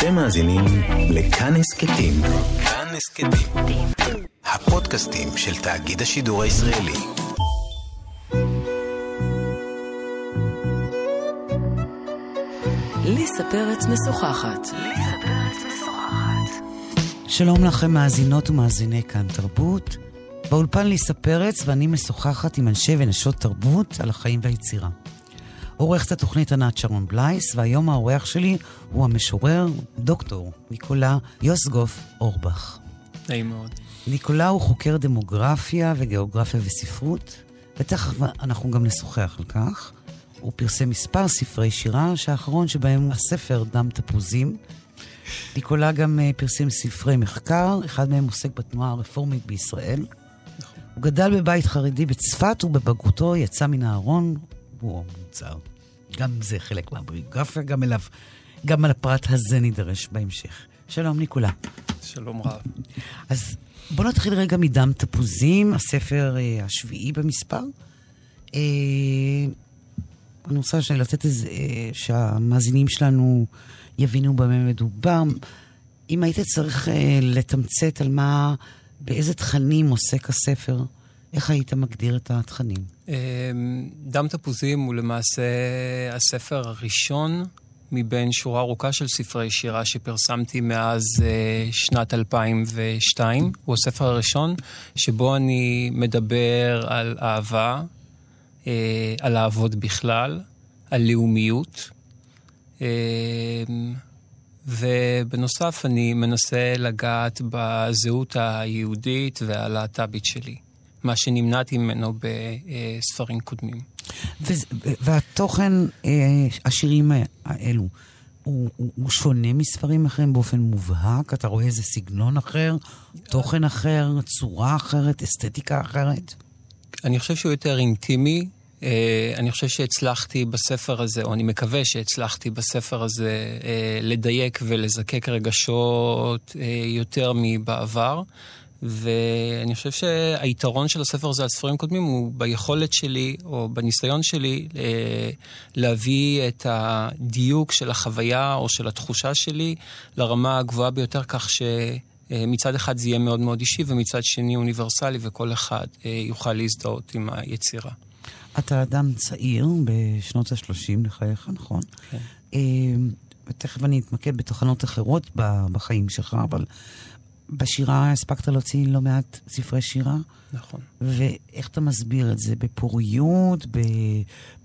אתם מאזינים לכאן הסכתים. כאן הסכתים. הפודקאסטים של תאגיד השידור הישראלי. ליסה פרץ משוחחת. שלום לכם מאזינות ומאזיני כאן תרבות. באולפן ליסה פרץ ואני משוחחת עם אנשי ונשות תרבות על החיים והיצירה. עורכת התוכנית ענת שרון בלייס, והיום האורח שלי הוא המשורר דוקטור ניקולה יוסגוף אורבך. נעים מאוד. ניקולה הוא חוקר דמוגרפיה וגיאוגרפיה וספרות, ותכף אנחנו גם נשוחח על כך. הוא פרסם מספר ספרי שירה, שהאחרון שבהם הוא הספר דם תפוזים. ניקולה גם uh, פרסם ספרי מחקר, אחד מהם עוסק בתנועה הרפורמית בישראל. נכון. הוא גדל בבית חרדי בצפת, ובבגרותו יצא מן הארון, הוא מוצר. גם זה חלק מהביוגרפיה, גם אליו, גם על הפרט הזה נידרש בהמשך. שלום, ניקולה. שלום רב. אז בוא נתחיל רגע מדם תפוזים, הספר אה, השביעי במספר. אה, אני רוצה לתת איזה, אה, שהמאזינים שלנו יבינו במה מדובר. אם היית צריך אה, לתמצת על מה, באיזה תכנים עוסק הספר, איך היית מגדיר את התכנים? אמ, דם תפוזים הוא למעשה הספר הראשון מבין שורה ארוכה של ספרי שירה שפרסמתי מאז אה, שנת 2002. הוא הספר הראשון שבו אני מדבר על אהבה, אה, על לעבוד בכלל, על לאומיות. אמ, ובנוסף אני מנסה לגעת בזהות היהודית והלהט"בית שלי. מה שנמנעתי ממנו בספרים קודמים. והתוכן, אה, השירים האלו, הוא, הוא, הוא שונה מספרים אחרים באופן מובהק? אתה רואה איזה סגנון אחר, תוכן אחר, צורה אחרת, אסתטיקה אחרת? אני חושב שהוא יותר אינטימי. אה, אני חושב שהצלחתי בספר הזה, או אני מקווה שהצלחתי בספר הזה אה, לדייק ולזקק רגשות יותר מבעבר. ואני חושב שהיתרון של הספר הזה על ספרים קודמים הוא ביכולת שלי, או בניסיון שלי, אה, להביא את הדיוק של החוויה או של התחושה שלי לרמה הגבוהה ביותר, כך שמצד אחד זה יהיה מאוד מאוד אישי, ומצד שני אוניברסלי, וכל אחד אה, יוכל להזדהות עם היצירה. אתה אדם צעיר בשנות ה-30 לחייך, נכון? כן. אה, ותכף אני אתמקד בתחנות אחרות בחיים שלך, אבל בשירה הספקת להוציא לא מעט ספרי שירה. נכון. ואיך אתה מסביר את זה? בפוריות? ב...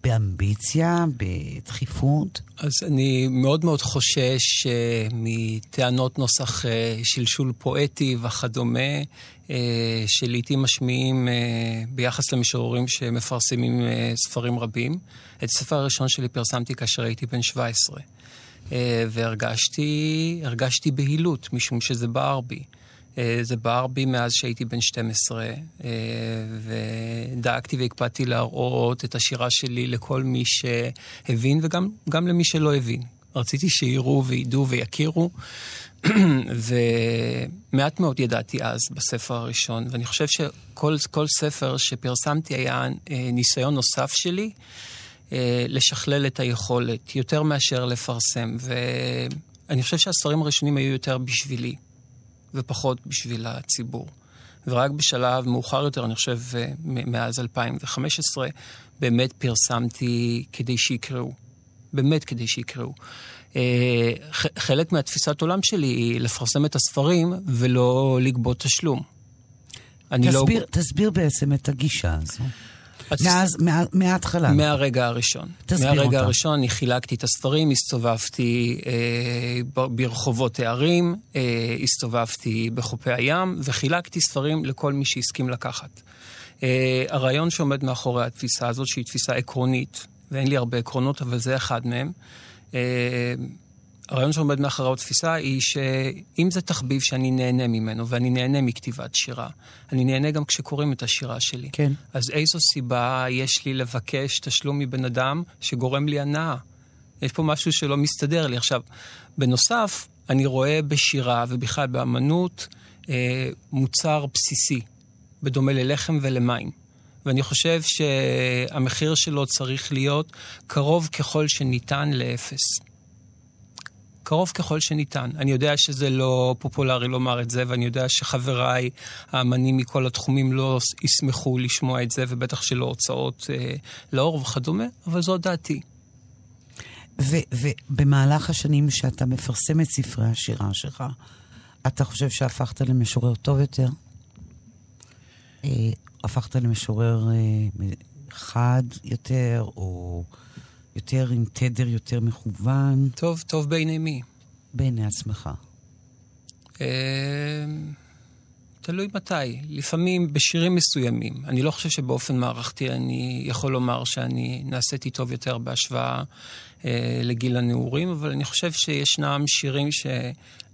באמביציה? בדחיפות? אז אני מאוד מאוד חושש uh, מטענות נוסח uh, שלשול פואטי וכדומה, uh, שלעיתים משמיעים ביחס למשוררים שמפרסמים ספרים רבים. את הספר הראשון שלי פרסמתי כאשר הייתי בן 17. Uh, והרגשתי הרגשתי בהילות, משום שזה בער בי. Uh, זה בער בי מאז שהייתי בן 12, uh, ודאגתי והקפדתי להראות את השירה שלי לכל מי שהבין וגם למי שלא הבין. רציתי שיראו וידעו ויכירו, ומעט מאוד ידעתי אז בספר הראשון, ואני חושב שכל ספר שפרסמתי היה ניסיון נוסף שלי. אה, לשכלל את היכולת, יותר מאשר לפרסם. ואני חושב שהספרים הראשונים היו יותר בשבילי, ופחות בשביל הציבור. ורק בשלב מאוחר יותר, אני חושב, אה, מאז 2015, באמת פרסמתי כדי שיקראו. באמת כדי שיקראו. אה, חלק מהתפיסת עולם שלי היא לפרסם את הספרים ולא לגבות תשלום. לא תסביר, לא... תסביר בעצם את הגישה הזו. מאז, מההתחלה. מהרגע הראשון. תסביר אותה. מהרגע הראשון אני חילקתי את הספרים, הסתובבתי אה, ברחובות הערים, אה, הסתובבתי בחופי הים, וחילקתי ספרים לכל מי שהסכים לקחת. אה, הרעיון שעומד מאחורי התפיסה הזאת, שהיא תפיסה עקרונית, ואין לי הרבה עקרונות, אבל זה אחד מהם, אה, הרעיון שעומד מאחורי התפיסה היא שאם זה תחביב שאני נהנה ממנו, ואני נהנה מכתיבת שירה, אני נהנה גם כשקוראים את השירה שלי. כן. אז איזו סיבה יש לי לבקש תשלום מבן אדם שגורם לי הנאה? יש פה משהו שלא מסתדר לי. עכשיו, בנוסף, אני רואה בשירה ובכלל באמנות אה, מוצר בסיסי, בדומה ללחם ולמים. ואני חושב שהמחיר שלו צריך להיות קרוב ככל שניתן לאפס. קרוב ככל שניתן. אני יודע שזה לא פופולרי לומר את זה, ואני יודע שחבריי האמנים מכל התחומים לא ישמחו לשמוע את זה, ובטח שלא הוצאות אה, לאור וכדומה, אבל זו דעתי. ובמהלך השנים שאתה מפרסם את ספרי השירה שלך, אתה חושב שהפכת למשורר טוב יותר? אה, הפכת למשורר אה, חד יותר, או יותר עם תדר יותר מכוון? טוב, טוב בעיני מי? בעיני עצמך. אה, תלוי מתי. לפעמים בשירים מסוימים. אני לא חושב שבאופן מערכתי אני יכול לומר שאני נעשיתי טוב יותר בהשוואה אה, לגיל הנעורים, אבל אני חושב שישנם שירים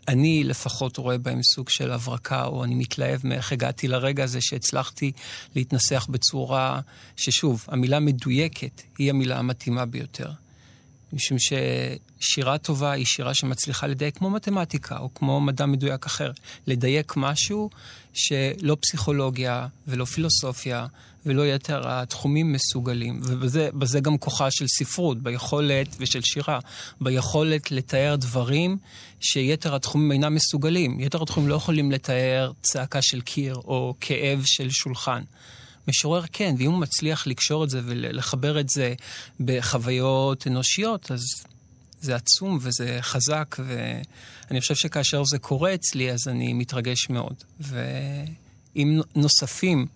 שאני לפחות רואה בהם סוג של הברקה, או אני מתלהב מאיך הגעתי לרגע הזה שהצלחתי להתנסח בצורה ששוב, המילה מדויקת היא המילה המתאימה ביותר. משום ששירה טובה היא שירה שמצליחה לדייק כמו מתמטיקה או כמו מדע מדויק אחר. לדייק משהו שלא פסיכולוגיה ולא פילוסופיה ולא יתר התחומים מסוגלים. ובזה גם כוחה של ספרות, ביכולת, ושל שירה, ביכולת לתאר דברים שיתר התחומים אינם מסוגלים. יתר התחומים לא יכולים לתאר צעקה של קיר או כאב של שולחן. משורר כן, ואם הוא מצליח לקשור את זה ולחבר את זה בחוויות אנושיות, אז זה עצום וזה חזק, ואני חושב שכאשר זה קורה אצלי, אז אני מתרגש מאוד. ואם נוספים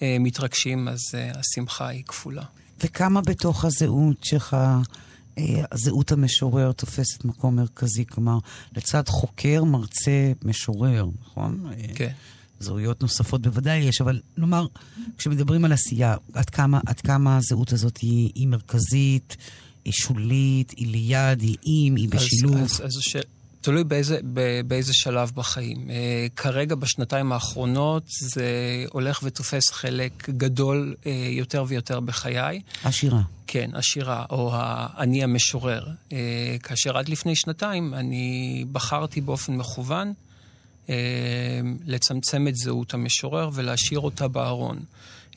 מתרגשים, אז אה, השמחה היא כפולה. וכמה בתוך הזהות שלך, אה, הזהות המשורר תופסת מקום מרכזי? כלומר, לצד חוקר, מרצה, משורר, נכון? כן. זהויות נוספות בוודאי יש, אבל נאמר, כשמדברים על עשייה, עד כמה, עד כמה הזהות הזאת היא, היא מרכזית, היא שולית, היא ליד, היא עם, היא בשילוב? אז, אז, אז ש... תלוי באיזה, באיזה שלב בחיים. Uh, כרגע, בשנתיים האחרונות, זה הולך ותופס חלק גדול uh, יותר ויותר בחיי. השירה. כן, השירה, או האני המשורר. Uh, כאשר עד לפני שנתיים אני בחרתי באופן מכוון אה, לצמצם את זהות המשורר ולהשאיר אותה בארון.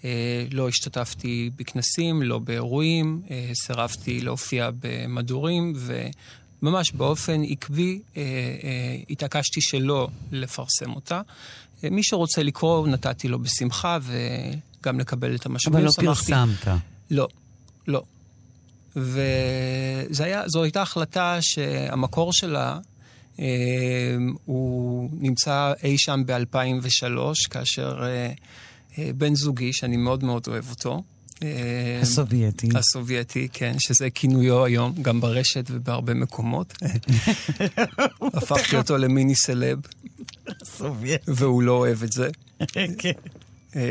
אה, לא השתתפתי בכנסים, לא באירועים, אה, סירבתי להופיע במדורים, וממש באופן עקבי התעקשתי שלא לפרסם אותה. מי שרוצה לקרוא, נתתי לו בשמחה, וגם לקבל את המשאבים. אבל לא פרסמת. לא, לא. וזו הייתה החלטה שהמקור שלה אמ, הוא נמצא אי שם ב-2003, כאשר אה, אה, בן זוגי, שאני מאוד מאוד אוהב אותו, הסובייטי. הסובייטי, כן, שזה כינויו היום, גם ברשת ובהרבה מקומות. הפכתי אותו למיני סלב. הסובייטי. והוא לא אוהב את זה. כן. אמ,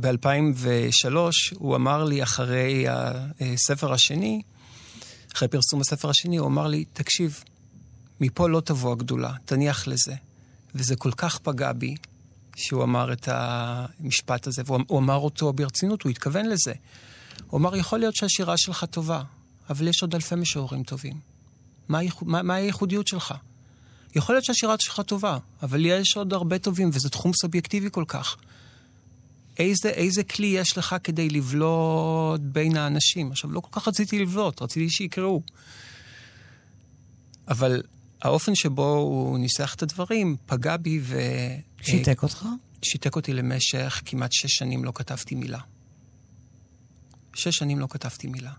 ב-2003 הוא אמר לי, אחרי הספר השני, אחרי פרסום הספר השני, הוא אמר לי, תקשיב, מפה לא תבוא הגדולה, תניח לזה. וזה כל כך פגע בי, שהוא אמר את המשפט הזה, והוא אמר אותו ברצינות, הוא התכוון לזה. הוא אמר, יכול להיות שהשירה שלך טובה, אבל יש עוד אלפי משוררים טובים. מה, מה, הייחודיות שלך? יכול להיות שהשירה שלך טובה, אבל יש עוד הרבה טובים, וזה תחום סובייקטיבי כל כך. איזה, איזה כלי יש לך כדי לבלוט בין האנשים? עכשיו, לא כל כך רציתי לבלוט, רציתי שיקראו. אבל האופן שבו הוא ניסח את הדברים פגע בי ו... שיתק אותך? שיתק אותי למשך כמעט שש שנים לא כתבתי מילה. שש שנים לא כתבתי מילה.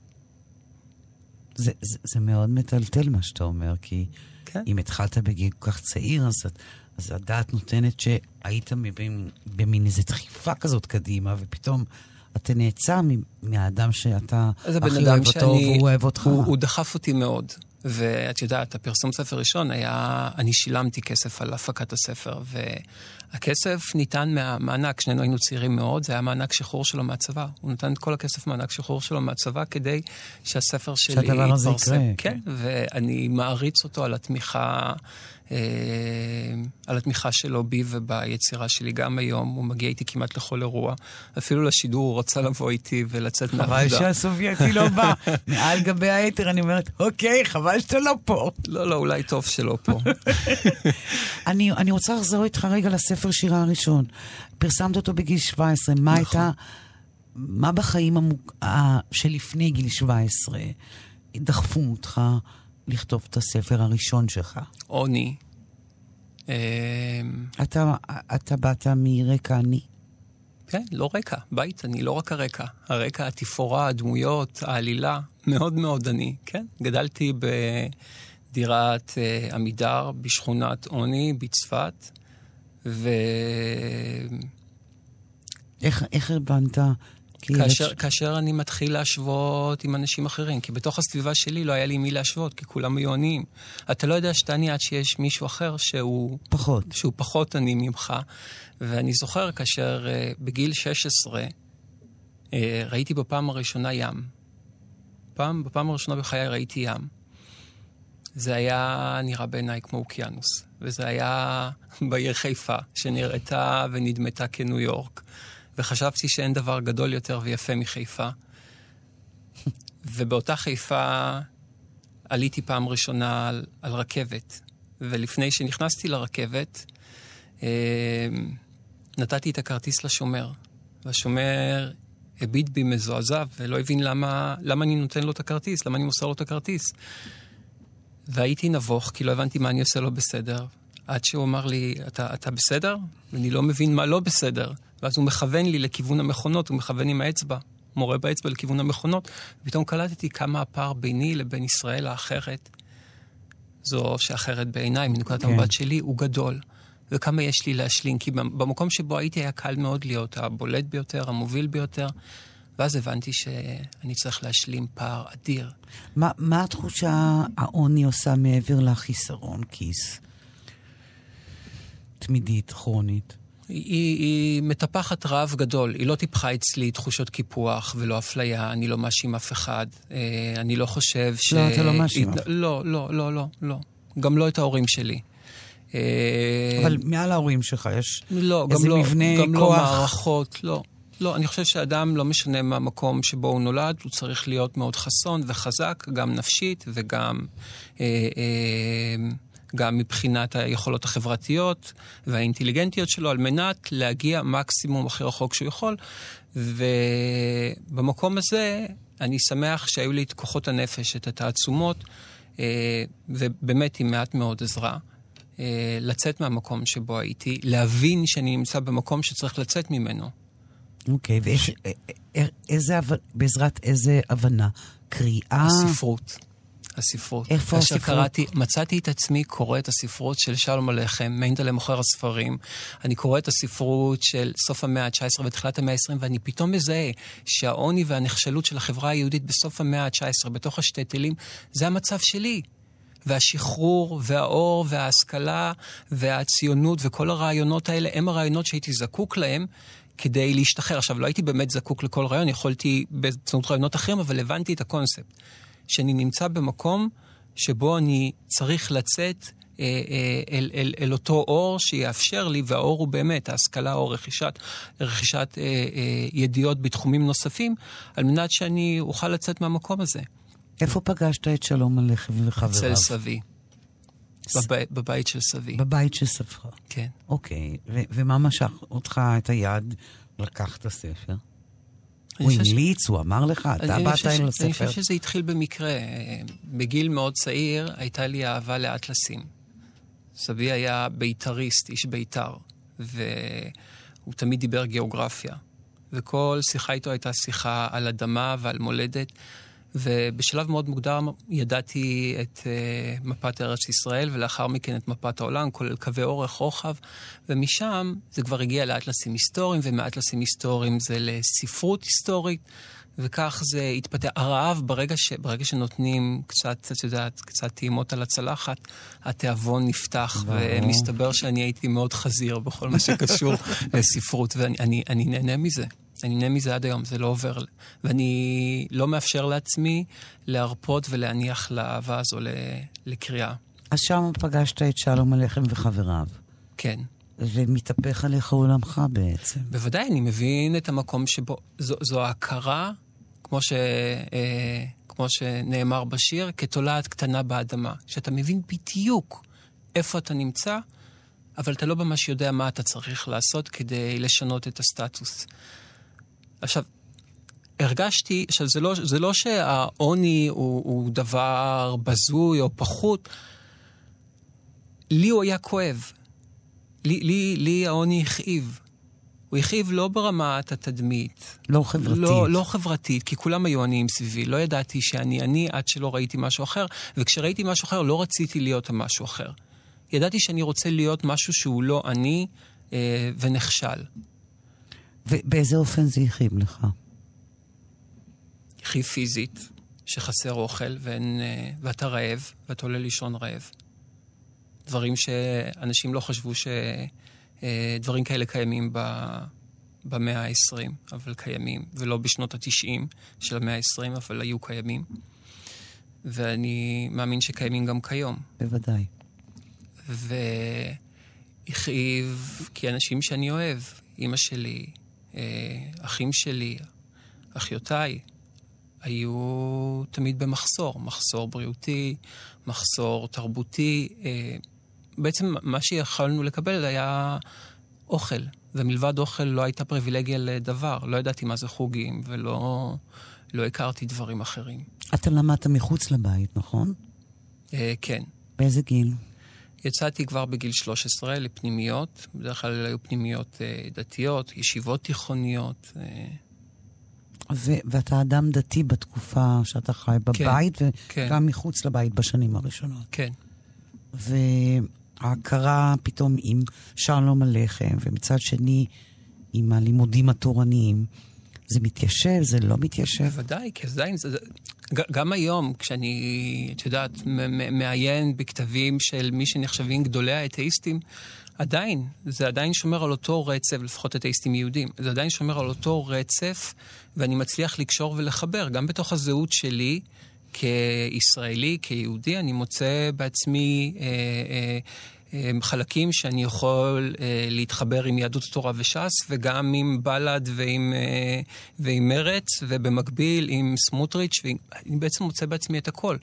זה, זה, זה מאוד מטלטל מה שאתה אומר, כי כן. אם התחלת בגיל כל כך צעיר, אז, אז הדעת נותנת שהיית במין, במין איזו דחיפה כזאת קדימה, ופתאום אתה נעצר מהאדם שאתה הכי אוהב אותו והוא אוהב אותך. הוא, הוא דחף אותי מאוד. ואת יודעת, הפרסום ספר ראשון היה, אני שילמתי כסף על הפקת הספר, והכסף ניתן מהמענק, שנינו היינו צעירים מאוד, זה היה מענק שחרור שלו מהצבא. הוא נתן את כל הכסף מענק שחרור שלו מהצבא כדי שהספר שלי יתפרסם. שהדבר הזה יקרה. כן, כן, ואני מעריץ אותו על התמיכה על התמיכה שלו בי וביצירה שלי גם היום. הוא מגיע איתי כמעט לכל אירוע. אפילו לשידור הוא רצה לבוא איתי ולצאת מהעבודה. חבל שהסובייטי לא בא. מעל גבי היתר אני אומרת, אוקיי, חבל שאתה לא פה. לא, לא, אולי טוב שלא פה. אני, אני רוצה לחזור איתך רגע לספר שירה הראשון. פרסמת אותו בגיל 17. מה נכון. הייתה... מה בחיים המוק... שלפני גיל 17 דחפו אותך? לכתוב את הספר הראשון שלך? עוני. אתה, אתה באת מרקע עני. כן, לא רקע, בית אני, לא רק הרקע. הרקע, התפאורה, הדמויות, העלילה, מאוד מאוד עני, כן. גדלתי בדירת uh, עמידר בשכונת עוני בצפת, ו... איך, איך הבנת? כאשר. כאשר אני מתחיל להשוות עם אנשים אחרים, כי בתוך הסביבה שלי לא היה לי מי להשוות, כי כולם היו עניים. אתה לא יודע שאתה עני עד שיש מישהו אחר שהוא... פחות. שהוא פחות עני ממך. ואני זוכר כאשר uh, בגיל 16 uh, אה, ראיתי בפעם הראשונה ים. פעם, בפעם הראשונה בחיי ראיתי ים. זה היה נראה בעיניי כמו אוקיינוס. וזה היה בעיר חיפה, שנראתה ונדמתה כניו יורק. וחשבתי שאין דבר גדול יותר ויפה מחיפה. ובאותה חיפה עליתי פעם ראשונה על, על רכבת. ולפני שנכנסתי לרכבת, אה, נתתי את הכרטיס לשומר. והשומר הביט בי מזועזע ולא הבין למה, למה אני נותן לו את הכרטיס, למה אני מוסר לו את הכרטיס. והייתי נבוך, כי לא הבנתי מה אני עושה לא בסדר. עד שהוא אמר לי, אתה, אתה בסדר? ואני לא מבין מה לא בסדר. ואז הוא מכוון לי לכיוון המכונות, הוא מכוון עם האצבע, מורה באצבע לכיוון המכונות. ופתאום קלטתי כמה הפער ביני לבין ישראל האחרת, זו שאחרת בעיניי, מנקודת כן. המבט שלי, הוא גדול. וכמה יש לי להשלים, כי במקום שבו הייתי היה קל מאוד להיות הבולט ביותר, המוביל ביותר, ואז הבנתי שאני צריך להשלים פער אדיר. מה, מה התחושה העוני עושה מעבר לחיסרון כיס? תמידית, כרונית. היא, היא מטפחת רעב גדול. היא לא טיפחה אצלי תחושות קיפוח ולא אפליה, אני לא מאשים אף אחד. אה, אני לא חושב ש... לא, אתה לא מאשים. הת... לא, לא, לא, לא, לא. גם לא את ההורים שלי. אה, אבל מעל ההורים שלך יש לא, איזה לא, מבנה גם כוח? לא מערכות, לא. לא, אני חושב שאדם, לא משנה מהמקום שבו הוא נולד, הוא צריך להיות מאוד חסון וחזק, גם נפשית וגם... אה, אה, גם מבחינת היכולות החברתיות והאינטליגנטיות שלו, על מנת להגיע מקסימום הכי רחוק שהוא יכול. ובמקום הזה, אני שמח שהיו לי את כוחות הנפש, את התעצומות, אה, ובאמת עם מעט מאוד עזרה. אה, לצאת מהמקום שבו הייתי, להבין שאני נמצא במקום שצריך לצאת ממנו. אוקיי, okay, ואיזה, בעזרת איזה הבנה? קריאה? הספרות. הספרות. איפה הספרות? קראתי, מצאתי את עצמי קורא את הספרות של שלום הלחם, מיינדלה מוכר הספרים. אני קורא את הספרות של סוף המאה ה-19 ותחילת המאה ה-20, ואני פתאום מזהה שהעוני והנחשלות של החברה היהודית בסוף המאה ה-19, בתוך השטטלים, זה המצב שלי. והשחרור, והאור, וההשכלה, והציונות, וכל הרעיונות האלה, הם הרעיונות שהייתי זקוק להם. כדי להשתחרר. עכשיו, לא הייתי באמת זקוק לכל רעיון, יכולתי באמצעות רעיונות אחרים, אבל הבנתי את הקונספט. שאני נמצא במקום שבו אני צריך לצאת אה, אה, אל, אל, אל אותו אור שיאפשר לי, והאור הוא באמת ההשכלה או רכישת, רכישת אה, אה, ידיעות בתחומים נוספים, על מנת שאני אוכל לצאת מהמקום הזה. איפה פגשת את שלום הלחם וחבריו? אצל סבי. בב... בבית של סבי. בבית של סבך. כן. אוקיי, ו- ומה משך אותך את היד לקח את הספר? הוא המליץ, הוא אמר לך, אתה באת עם הספר. אני חושב שזה התחיל במקרה. בגיל מאוד צעיר הייתה לי אהבה לאטלסים. סבי היה בית"ריסט, איש בית"ר, והוא תמיד דיבר גיאוגרפיה. וכל שיחה איתו הייתה שיחה על אדמה ועל מולדת. ובשלב מאוד מוקדם ידעתי את uh, מפת ארץ ישראל, ולאחר מכן את מפת העולם, כולל קווי אורך, רוחב, ומשם זה כבר הגיע לאטלסים היסטוריים, ומאטלסים היסטוריים זה לספרות היסטורית, וכך זה התפתח. הרעב, ברגע, ש, ברגע שנותנים קצת, את יודעת, קצת טעימות על הצלחת, התיאבון נפתח, ומסתבר שאני הייתי מאוד חזיר בכל מה שקשור לספרות, ואני אני, אני נהנה מזה. אני נהנה מזה עד היום, זה לא עובר. ואני לא מאפשר לעצמי להרפות ולהניח לאהבה הזו לקריאה. אז שם פגשת את שלום הלחם וחבריו. כן. ומתהפך עליך עולמך בעצם. בוודאי, אני מבין את המקום שבו... זו, זו ההכרה, כמו, ש, אה, כמו שנאמר בשיר, כתולעת קטנה באדמה. שאתה מבין בדיוק איפה אתה נמצא, אבל אתה לא ממש יודע מה אתה צריך לעשות כדי לשנות את הסטטוס. עכשיו, הרגשתי, עכשיו זה לא, זה לא שהעוני הוא, הוא דבר בזוי או פחות, לי הוא היה כואב. לי, לי, לי העוני הכאיב. הוא הכאיב לא ברמת התדמית. לא חברתית. לא, לא חברתית, כי כולם היו עניים סביבי. לא ידעתי שאני עני עד שלא ראיתי משהו אחר, וכשראיתי משהו אחר לא רציתי להיות משהו אחר. ידעתי שאני רוצה להיות משהו שהוא לא אני אה, ונכשל. ובאיזה אופן זה הכאיב לך? הכאיב פיזית, שחסר אוכל ואין, אה, ואתה רעב, ואתה עולה לישון רעב. דברים שאנשים לא חשבו שדברים אה, כאלה קיימים ב... במאה ה-20, אבל קיימים, ולא בשנות ה-90 של המאה ה-20, אבל היו קיימים. ואני מאמין שקיימים גם כיום. בוודאי. והכאיב כי אנשים שאני אוהב, אימא שלי, אחים שלי, אחיותיי, היו תמיד במחסור. מחסור בריאותי, מחסור תרבותי. אה, בעצם מה שיכולנו לקבל היה אוכל, ומלבד אוכל לא הייתה פריבילגיה לדבר. לא ידעתי מה זה חוגים, ולא לא הכרתי דברים אחרים. אתה למדת מחוץ לבית, נכון? אה, כן. באיזה גיל? יצאתי כבר בגיל 13 לפנימיות, בדרך כלל היו פנימיות אה, דתיות, ישיבות תיכוניות. אה. ו- ואתה אדם דתי בתקופה שאתה חי בבית, כן, וגם כן. מחוץ לבית בשנים הראשונות. כן. וההכרה פתאום עם שלום הלחם, ומצד שני עם הלימודים התורניים, זה מתיישב, זה לא מתיישב? בוודאי, כי עדיין, זה, גם היום, כשאני, את יודעת, מעיין בכתבים של מי שנחשבים גדולי האתאיסטים, עדיין, זה עדיין שומר על אותו רצף, לפחות אתאיסטים יהודים, זה עדיין שומר על אותו רצף, ואני מצליח לקשור ולחבר, גם בתוך הזהות שלי. כישראלי, כיהודי, אני מוצא בעצמי אה, אה, חלקים שאני יכול אה, להתחבר עם יהדות התורה וש"ס, וגם עם בל"ד ועם, אה, ועם מרץ, ובמקביל עם סמוטריץ', ואני בעצם מוצא בעצמי את הכל.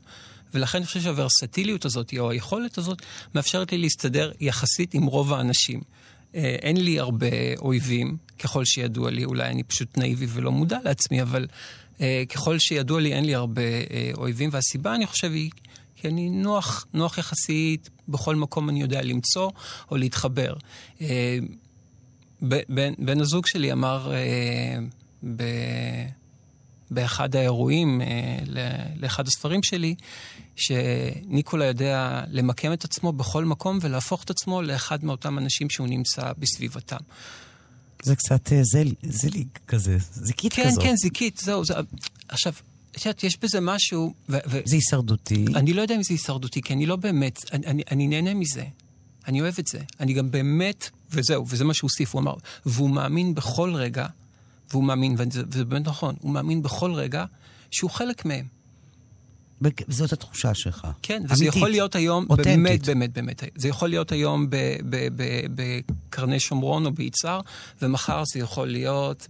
ולכן אני חושב שהוורסטיליות הזאת, או היכולת הזאת, מאפשרת לי להסתדר יחסית עם רוב האנשים. אה, אין לי הרבה אויבים, ככל שידוע לי, אולי אני פשוט נאיבי ולא מודע לעצמי, אבל ככל שידוע לי, אין לי הרבה אויבים, והסיבה, אני חושב, היא כי אני נוח, נוח יחסית, בכל מקום אני יודע למצוא או להתחבר. אה, בן, בן הזוג שלי אמר אה, ב, באחד האירועים, אה, לאחד הספרים שלי, שניקולה יודע למקם את עצמו בכל מקום ולהפוך את עצמו לאחד מאותם אנשים שהוא נמצא בסביבתם. זה קצת זל, זליג כזה, זיקית כן, כזאת. כן, כן, זיקית, זהו. זה, עכשיו, את יודעת, יש בזה משהו... ו- ו- זה הישרדותי? אני לא יודע אם זה הישרדותי, כי אני לא באמת... אני, אני, אני נהנה מזה. אני אוהב את זה. אני גם באמת... וזהו, וזה מה שהוא הוסיף, הוא אמר, והוא מאמין בכל רגע, והוא מאמין, וזה באמת נכון, הוא מאמין בכל רגע שהוא חלק מהם. זאת התחושה שלך. כן, וזה אמיתית, יכול להיות היום, אותנטית. באמת, באמת, באמת, זה יכול להיות היום בקרני שומרון או ביצהר, ומחר זה יכול להיות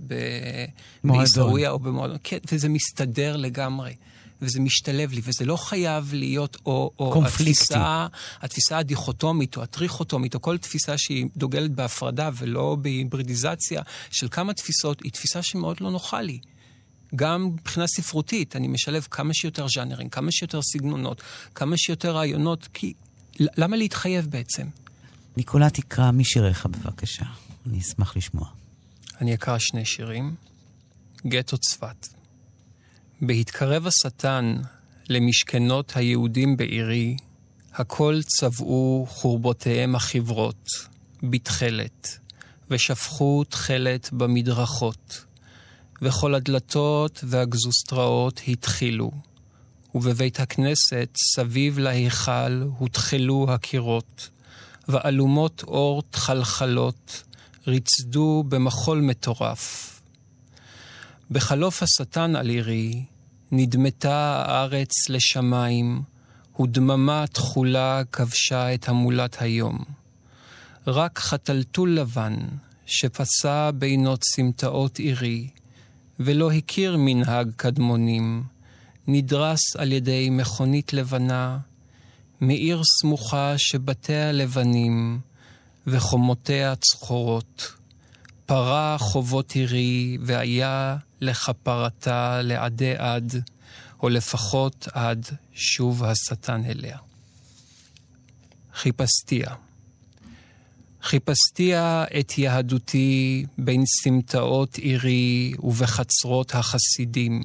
בעיסאוויה או במועדון. כן, וזה מסתדר לגמרי. וזה משתלב לי, וזה לא חייב להיות או, או התפיסה, התפיסה הדיכוטומית או הטריכוטומית, או כל תפיסה שהיא דוגלת בהפרדה ולא בהיברידיזציה של כמה תפיסות, היא תפיסה שמאוד לא נוחה לי. גם מבחינה ספרותית, אני משלב כמה שיותר ז'אנרים, כמה שיותר סגנונות, כמה שיותר רעיונות, כי למה להתחייב בעצם? ניקולה, תקרא משיריך בבקשה, אני אשמח לשמוע. אני אקרא שני שירים. גטו צפת. בהתקרב השטן למשכנות היהודים בעירי, הכל צבעו חורבותיהם החברות, בתכלת, ושפכו תכלת במדרכות. וכל הדלתות והגזוסטראות התחילו, ובבית הכנסת סביב להיכל הותחלו הקירות, ואלומות אור תחלחלות ריצדו במחול מטורף. בחלוף השטן על עירי, נדמתה הארץ לשמיים, ודממה תכולה כבשה את המולת היום. רק חתלתול לבן, שפסע בינות סמטאות עירי, ולא הכיר מנהג קדמונים, נדרס על ידי מכונית לבנה, מעיר סמוכה שבתיה לבנים, וחומותיה צחורות. פרה חובות עירי, והיה לכפרתה לעדי עד, או לפחות עד שוב השטן אליה. חיפשתיה. חיפשתיה את יהדותי בין סמטאות עירי ובחצרות החסידים,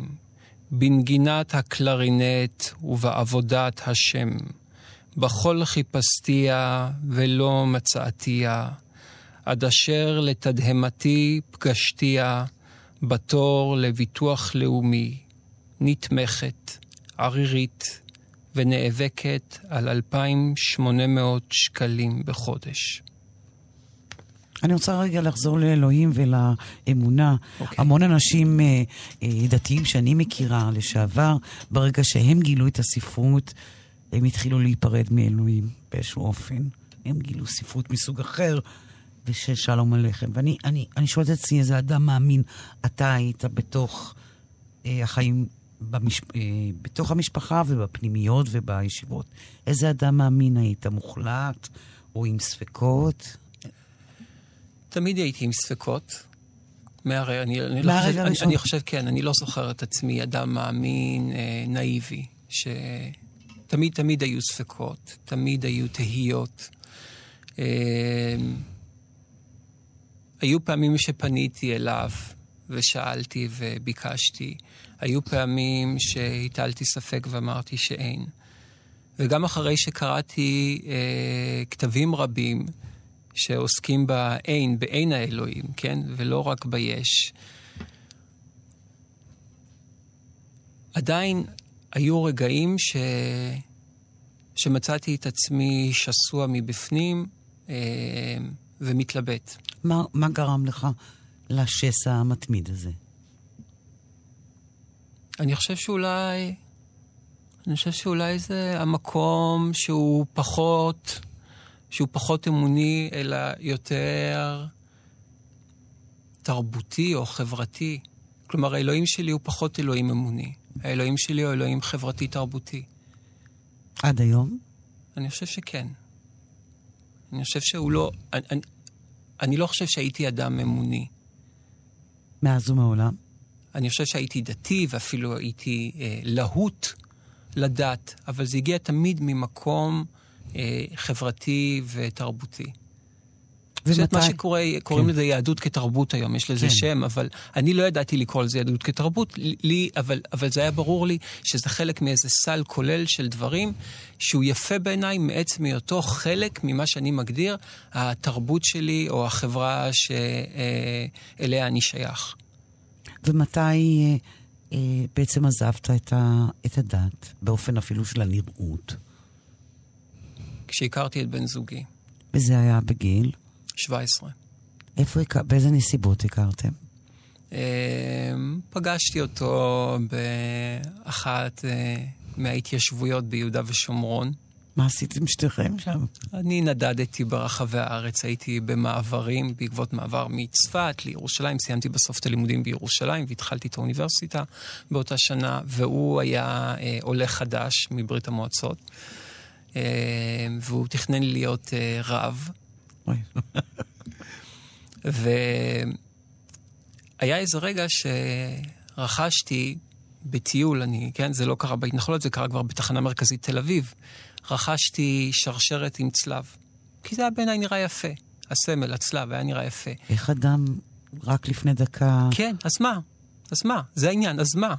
בנגינת הקלרינט ובעבודת השם. בכל חיפשתיה ולא מצאתיה, עד אשר לתדהמתי פגשתיה בתור לביטוח לאומי, נתמכת, ערירית, ונאבקת על 2,800 שקלים בחודש. אני רוצה רגע לחזור לאלוהים ולאמונה. Okay. אוקיי. המון אנשים אה, אה, דתיים שאני מכירה, לשעבר, ברגע שהם גילו את הספרות, הם התחילו להיפרד מאלוהים באיזשהו אופן. הם גילו ספרות מסוג אחר, ושל שלום הלחם. ואני אני, אני שואלת את עצמי, איזה אדם מאמין אתה היית בתוך אה, החיים, במש, אה, בתוך המשפחה ובפנימיות ובישיבות? איזה אדם מאמין היית? מוחלט או עם ספקות? תמיד הייתי עם ספקות. מהרי, אני, אני, לא חושב, אני. אני חושב, כן, אני לא זוכר את עצמי אדם מאמין, אה, נאיבי, שתמיד תמיד היו ספקות, תמיד היו תהיות. אה, היו פעמים שפניתי אליו ושאלתי וביקשתי. היו פעמים שהטלתי ספק ואמרתי שאין. וגם אחרי שקראתי אה, כתבים רבים שעוסקים באין, באין האלוהים, כן? ולא רק ביש, עדיין היו רגעים ש... שמצאתי את עצמי שסוע מבפנים אה, ומתלבט. מה, מה גרם לך לשסע המתמיד הזה? אני חושב שאולי... אני חושב שאולי זה המקום שהוא פחות... שהוא פחות אמוני, אלא יותר תרבותי או חברתי. כלומר, האלוהים שלי הוא פחות אלוהים אמוני. האלוהים שלי הוא אלוהים חברתי-תרבותי. עד היום? אני חושב שכן. אני חושב שהוא לא... אני, אני, אני לא חושב שהייתי אדם אמוני. מאז ומעולם? אני חושב שהייתי דתי ואפילו הייתי אה, להוט לדת, אבל זה הגיע תמיד ממקום אה, חברתי ותרבותי. ומתי? זה מה שקורה, קוראים כן. לזה יהדות כתרבות היום, יש לזה כן. שם, אבל אני לא ידעתי לקרוא לזה יהדות כתרבות, לי, אבל, אבל זה היה ברור לי שזה חלק מאיזה סל כולל של דברים שהוא יפה בעיניי מעצם היותו חלק ממה שאני מגדיר התרבות שלי או החברה שאליה אני שייך. ומתי אה, אה, בעצם עזבת את, ה, את הדת, באופן אפילו של הנראות? כשהכרתי את בן זוגי, וזה היה בגיל? 17. איפה, באיזה נסיבות הכרתם? אה, פגשתי אותו באחת אה, מההתיישבויות ביהודה ושומרון. מה עשיתם שתיכם שם? אני נדדתי ברחבי הארץ, הייתי במעברים בעקבות מעבר מצפת לירושלים, סיימתי בסוף את הלימודים בירושלים והתחלתי את האוניברסיטה באותה שנה, והוא היה אה, עולה חדש מברית המועצות, והוא תכנן להיות אה, רב. והיה איזה רגע שרכשתי בטיול, אני, כן, זה לא קרה בהתנחלות, זה קרה כבר בתחנה מרכזית תל אביב. רכשתי שרשרת עם צלב, כי זה היה בעיניי נראה יפה. הסמל, הצלב, היה נראה יפה. איך אדם רק לפני דקה... כן, אז מה? אז מה? זה העניין, אז מה?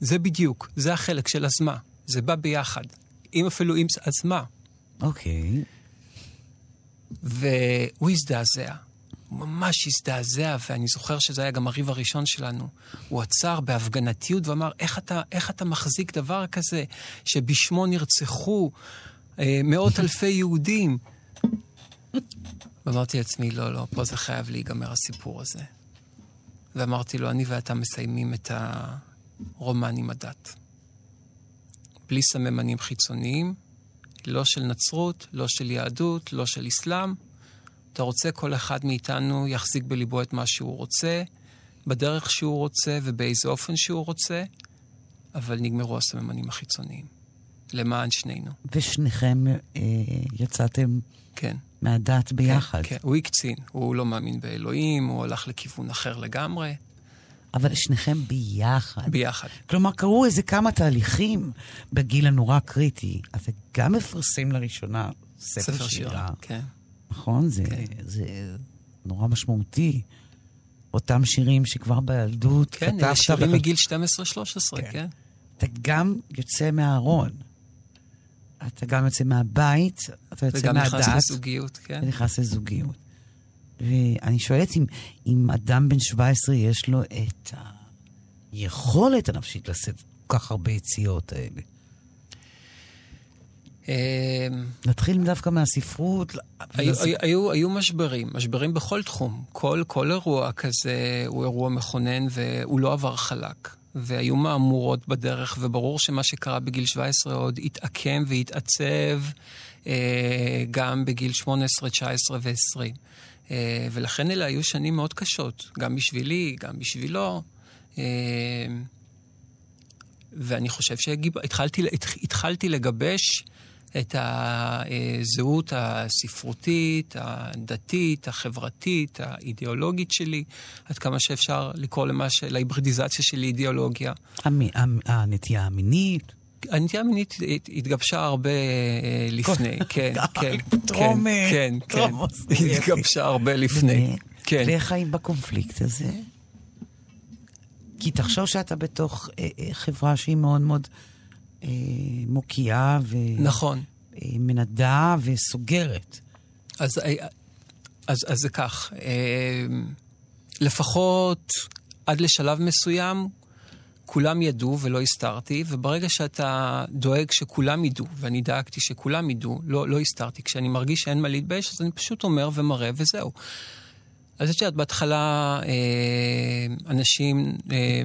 זה בדיוק, זה החלק של אז מה. זה בא ביחד. אם אפילו אם... אז מה? אוקיי. והוא הזדעזע. הוא ממש הזדעזע, ואני זוכר שזה היה גם הריב הראשון שלנו. הוא עצר בהפגנתיות ואמר, איך אתה, איך אתה מחזיק דבר כזה, שבשמו נרצחו אה, מאות אלפי יהודים? ואמרתי לעצמי, לא, לא, פה זה חייב להיגמר הסיפור הזה. ואמרתי לו, אני ואתה מסיימים את הרומן עם הדת. בלי סממנים חיצוניים, לא של נצרות, לא של יהדות, לא של אסלאם. אתה רוצה, כל אחד מאיתנו יחזיק בליבו את מה שהוא רוצה, בדרך שהוא רוצה ובאיזה אופן שהוא רוצה, אבל נגמרו הסממנים החיצוניים. למען שנינו. ושניכם אה, יצאתם כן. מהדת ביחד. כן, כן. הוא הקצין, הוא לא מאמין באלוהים, הוא הלך לכיוון אחר לגמרי. אבל שניכם ביחד. ביחד. כלומר, קרו איזה כמה תהליכים בגיל הנורא קריטי. אתה גם מפרסם לראשונה ספר, ספר שירה. כן. נכון? זה, כן. זה נורא משמעותי. אותם שירים שכבר בילדות כן, כתבת... אלה שירים מגיל 12-13, כן. כן. אתה גם יוצא מהארון. אתה גם יוצא מהבית, אתה יוצא וגם מהדת. נכנס לזוגיות, כן. ונכנס לזוגיות. ואני שואלת אם, אם אדם בן 17 יש לו את היכולת הנפשית לשאת כל כך הרבה יציאות האלה. אה, נתחיל דווקא מהספרות. היו, היו, היו, היו משברים, משברים בכל תחום. כל, כל אירוע כזה הוא אירוע מכונן והוא לא עבר חלק. והיו מהמורות בדרך, וברור שמה שקרה בגיל 17 עוד התעקם והתעצב אה, גם בגיל 18, 19 ו-20. אה, ולכן אלה היו שנים מאוד קשות, גם בשבילי, גם בשבילו. אה, ואני חושב שהתחלתי התחלתי לגבש את הזהות הספרותית, הדתית, החברתית, האידיאולוגית שלי, עד כמה שאפשר לקרוא למה ש... להיברידיזציה שלי אידיאולוגיה. המ- הנטייה המינית. הנטייה המינית הת- התגבשה הרבה אה, לפני, כן, כן, כן, אה, כן, כן. התגבשה הרבה לפני? כן. ואיך חיים בקונפליקט הזה? כי תחשוב שאתה בתוך אה, חברה שהיא מאוד מאוד מוקיעה נכון. ומנדה וסוגרת. אז, אז, אז זה כך, לפחות עד לשלב מסוים, כולם ידעו ולא הסתרתי, וברגע שאתה דואג שכולם ידעו, ואני דאגתי שכולם ידעו, לא, לא הסתרתי. כשאני מרגיש שאין מה להתבייש, אז אני פשוט אומר ומראה וזהו. אז את יודעת, בהתחלה אה, אנשים אה,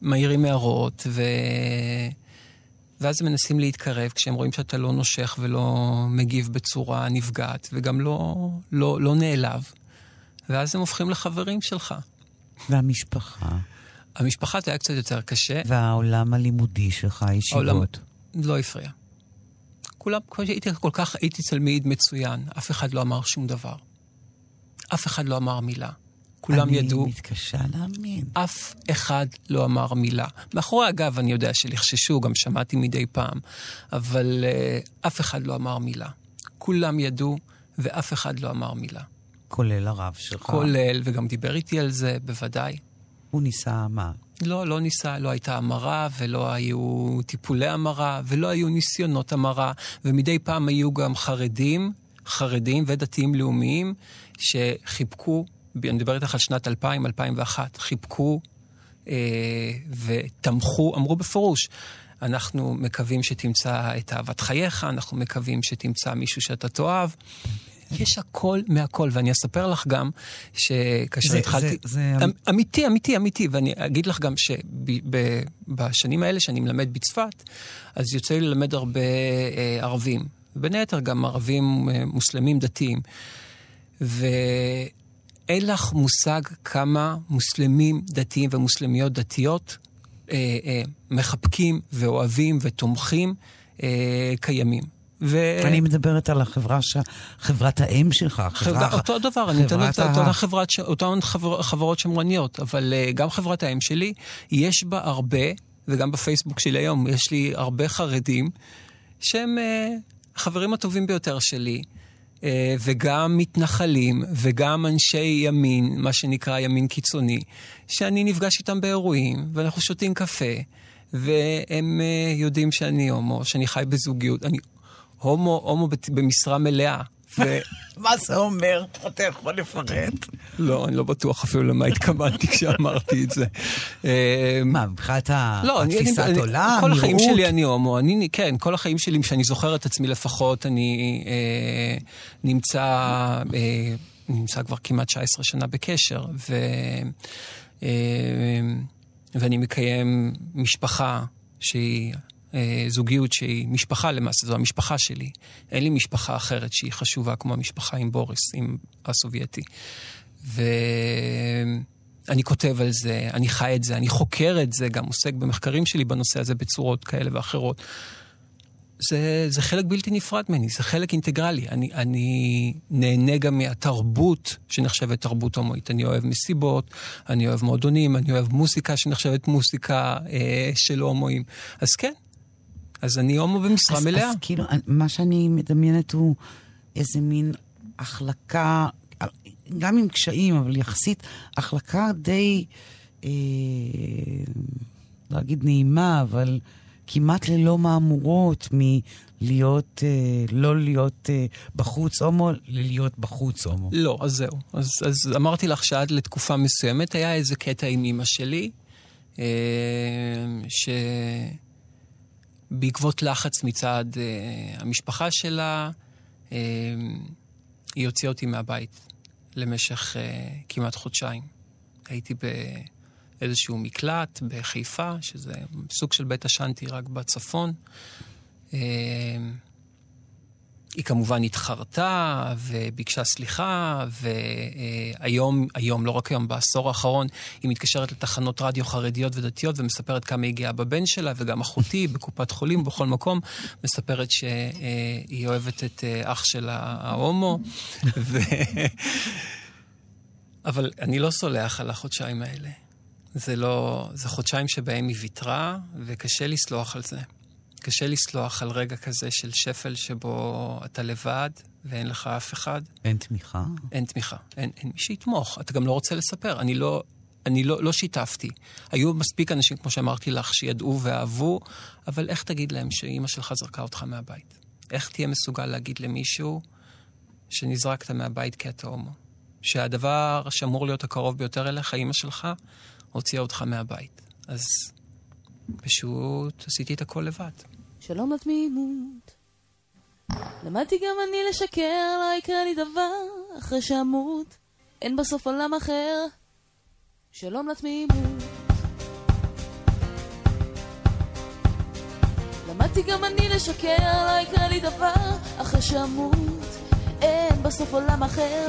מעירים הערות, ו... ואז הם מנסים להתקרב כשהם רואים שאתה לא נושך ולא מגיב בצורה נפגעת, וגם לא, לא, לא נעלב. ואז הם הופכים לחברים שלך. והמשפחה, המשפחה זה היה קצת יותר קשה, והעולם הלימודי שלך, הישיבות. העולם לא הפריע. כולם, כמו שהייתי כל כך, הייתי תלמיד מצוין, אף אחד לא אמר שום דבר. אף אחד לא אמר מילה. כולם אני ידעו, מתקשה להאמין. אף אחד לא אמר מילה. מאחורי הגב אני יודע שלחששו, גם שמעתי מדי פעם, אבל uh, אף אחד לא אמר מילה. כולם ידעו, ואף אחד לא אמר מילה. כולל הרב שלך. כולל, וגם דיבר איתי על זה, בוודאי. הוא ניסה מה? לא, לא ניסה, לא הייתה המרה, ולא היו טיפולי המרה, ולא היו ניסיונות המרה, ומדי פעם היו גם חרדים, חרדים ודתיים לאומיים, שחיבקו, אני מדבר איתך על שנת 2000, 2001, חיבקו אה, ותמכו, אמרו בפירוש, אנחנו מקווים שתמצא את אהבת חייך, אנחנו מקווים שתמצא מישהו שאתה תאהב. יש הכל מהכל, ואני אספר לך גם שכאשר זה- התחלתי... זה- זה- אמ- אמיתי, אמיתי, אמיתי, ואני אגיד לך גם שבשנים האלה שאני מלמד בצפת, אז יוצא לי ללמד הרבה אה, ערבים, בין היתר גם ערבים אה, מוסלמים דתיים. ואין לך מושג כמה מוסלמים דתיים ומוסלמיות דתיות אה, אה, מחבקים ואוהבים ותומכים אה, קיימים. ו... אני מדברת על החברה, ש... חברת האם שלך. חברה, החברה- אותו דבר, אני נותן את ה- אותן חברת, ש- חבר, חברות שמרניות, אבל uh, גם חברת האם שלי, יש בה הרבה, וגם בפייסבוק שלי היום, יש לי הרבה חרדים, שהם uh, החברים הטובים ביותר שלי, uh, וגם מתנחלים, וגם אנשי ימין, מה שנקרא ימין קיצוני, שאני נפגש איתם באירועים, ואנחנו שותים קפה, והם uh, יודעים שאני הומו, שאני חי בזוגיות. אני הומו, הומו במשרה מלאה. ו... מה זה אומר? אתה יכול לפרט. לא, אני לא בטוח אפילו למה התכוונתי כשאמרתי את זה. אה, מה, מבחינת לא, התפיסת עולם, כל החיים? שלי אני הומו. אני, כן, כל החיים שלי, כשאני זוכר את עצמי לפחות, אני אה, נמצא, אה, נמצא כבר כמעט 19 שנה בקשר, ו, אה, ואני מקיים משפחה שהיא... אה, זוגיות שהיא משפחה למעשה, זו המשפחה שלי. אין לי משפחה אחרת שהיא חשובה כמו המשפחה עם בוריס, עם הסובייטי. ואני כותב על זה, אני חי את זה, אני חוקר את זה, גם עוסק במחקרים שלי בנושא הזה בצורות כאלה ואחרות. זה, זה חלק בלתי נפרד ממני, זה חלק אינטגרלי. אני, אני נהנה גם מהתרבות שנחשבת תרבות הומואית. אני אוהב מסיבות, אני אוהב מועדונים, אני אוהב מוסיקה שנחשבת מוסיקה אה, של הומואים. אז כן, אז אני הומו במשרה אז, מלאה. אז כאילו, מה שאני מדמיינת הוא איזה מין החלקה, גם עם קשיים, אבל יחסית החלקה די, אה, לא אגיד נעימה, אבל כמעט ללא מהמורות מלהיות, אה, לא להיות אה, בחוץ הומו, ללהיות בחוץ הומו. לא, אז זהו. אז, אז אמרתי לך שעד לתקופה מסוימת היה איזה קטע עם אימא שלי, אה, שבעקבות לחץ מצד אה, המשפחה שלה, אה, היא הוציאה אותי מהבית למשך אה, כמעט חודשיים. הייתי באיזשהו מקלט בחיפה, שזה סוג של בית השנטי רק בצפון. אה, היא כמובן התחרתה וביקשה סליחה, והיום, היום, לא רק היום, בעשור האחרון, היא מתקשרת לתחנות רדיו חרדיות ודתיות ומספרת כמה היא גאה בבן שלה, וגם אחותי בקופת חולים, בכל מקום, מספרת שהיא אוהבת את אח שלה ההומו. ו... אבל אני לא סולח על החודשיים האלה. זה לא... זה חודשיים שבהם היא ויתרה, וקשה לסלוח על זה. קשה לסלוח על רגע כזה של שפל שבו אתה לבד ואין לך אף אחד. אין תמיכה? אין תמיכה. אין, אין מי שיתמוך. אתה גם לא רוצה לספר. אני לא... אני לא, לא שיתפתי. היו מספיק אנשים, כמו שאמרתי לך, שידעו ואהבו, אבל איך תגיד להם שאימא שלך זרקה אותך מהבית? איך תהיה מסוגל להגיד למישהו שנזרקת מהבית כי אתה הומו? שהדבר שאמור להיות הקרוב ביותר אליך, אימא שלך, הוציאה אותך מהבית. אז פשוט עשיתי את הכל לבד. שלום לתמימות. למדתי גם אני לשקר, לא יקרה לי דבר אחרי שאמות. אין בסוף עולם אחר. שלום לתמימות. למדתי גם אני לשקר, לא יקרה לי דבר אחרי שאמות. אין בסוף עולם אחר.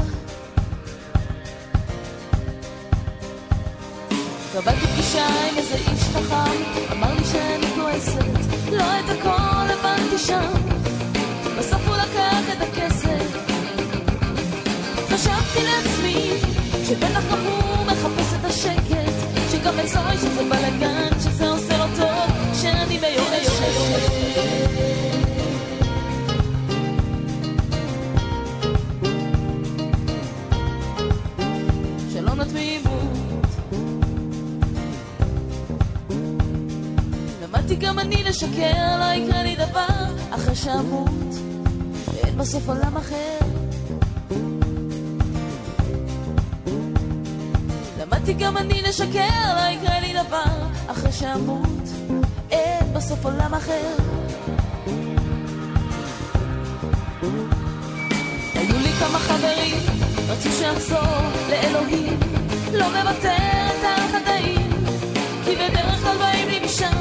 קבעתי פגישה עם איזה איש חכם, אמר לי שאני כועסת, לא את הכל הבנתי שם. בסוף הוא לקח את הכסף. חשבתי לעצמי, שבטח גם הוא מחפש את השקט, שגם אצלו יש איזה בלאגן, לשקר, לא יקרה לי דבר אחרי שאמות. אין בסוף עולם אחר. למדתי גם אני לשקר, לא יקרה לי דבר אחרי שאמות. אין בסוף עולם אחר. היו לי כמה חברים, רצו שאחזור לאלוהים, לא מוותרת על חטאים, כי בדרך כלל באים לי משם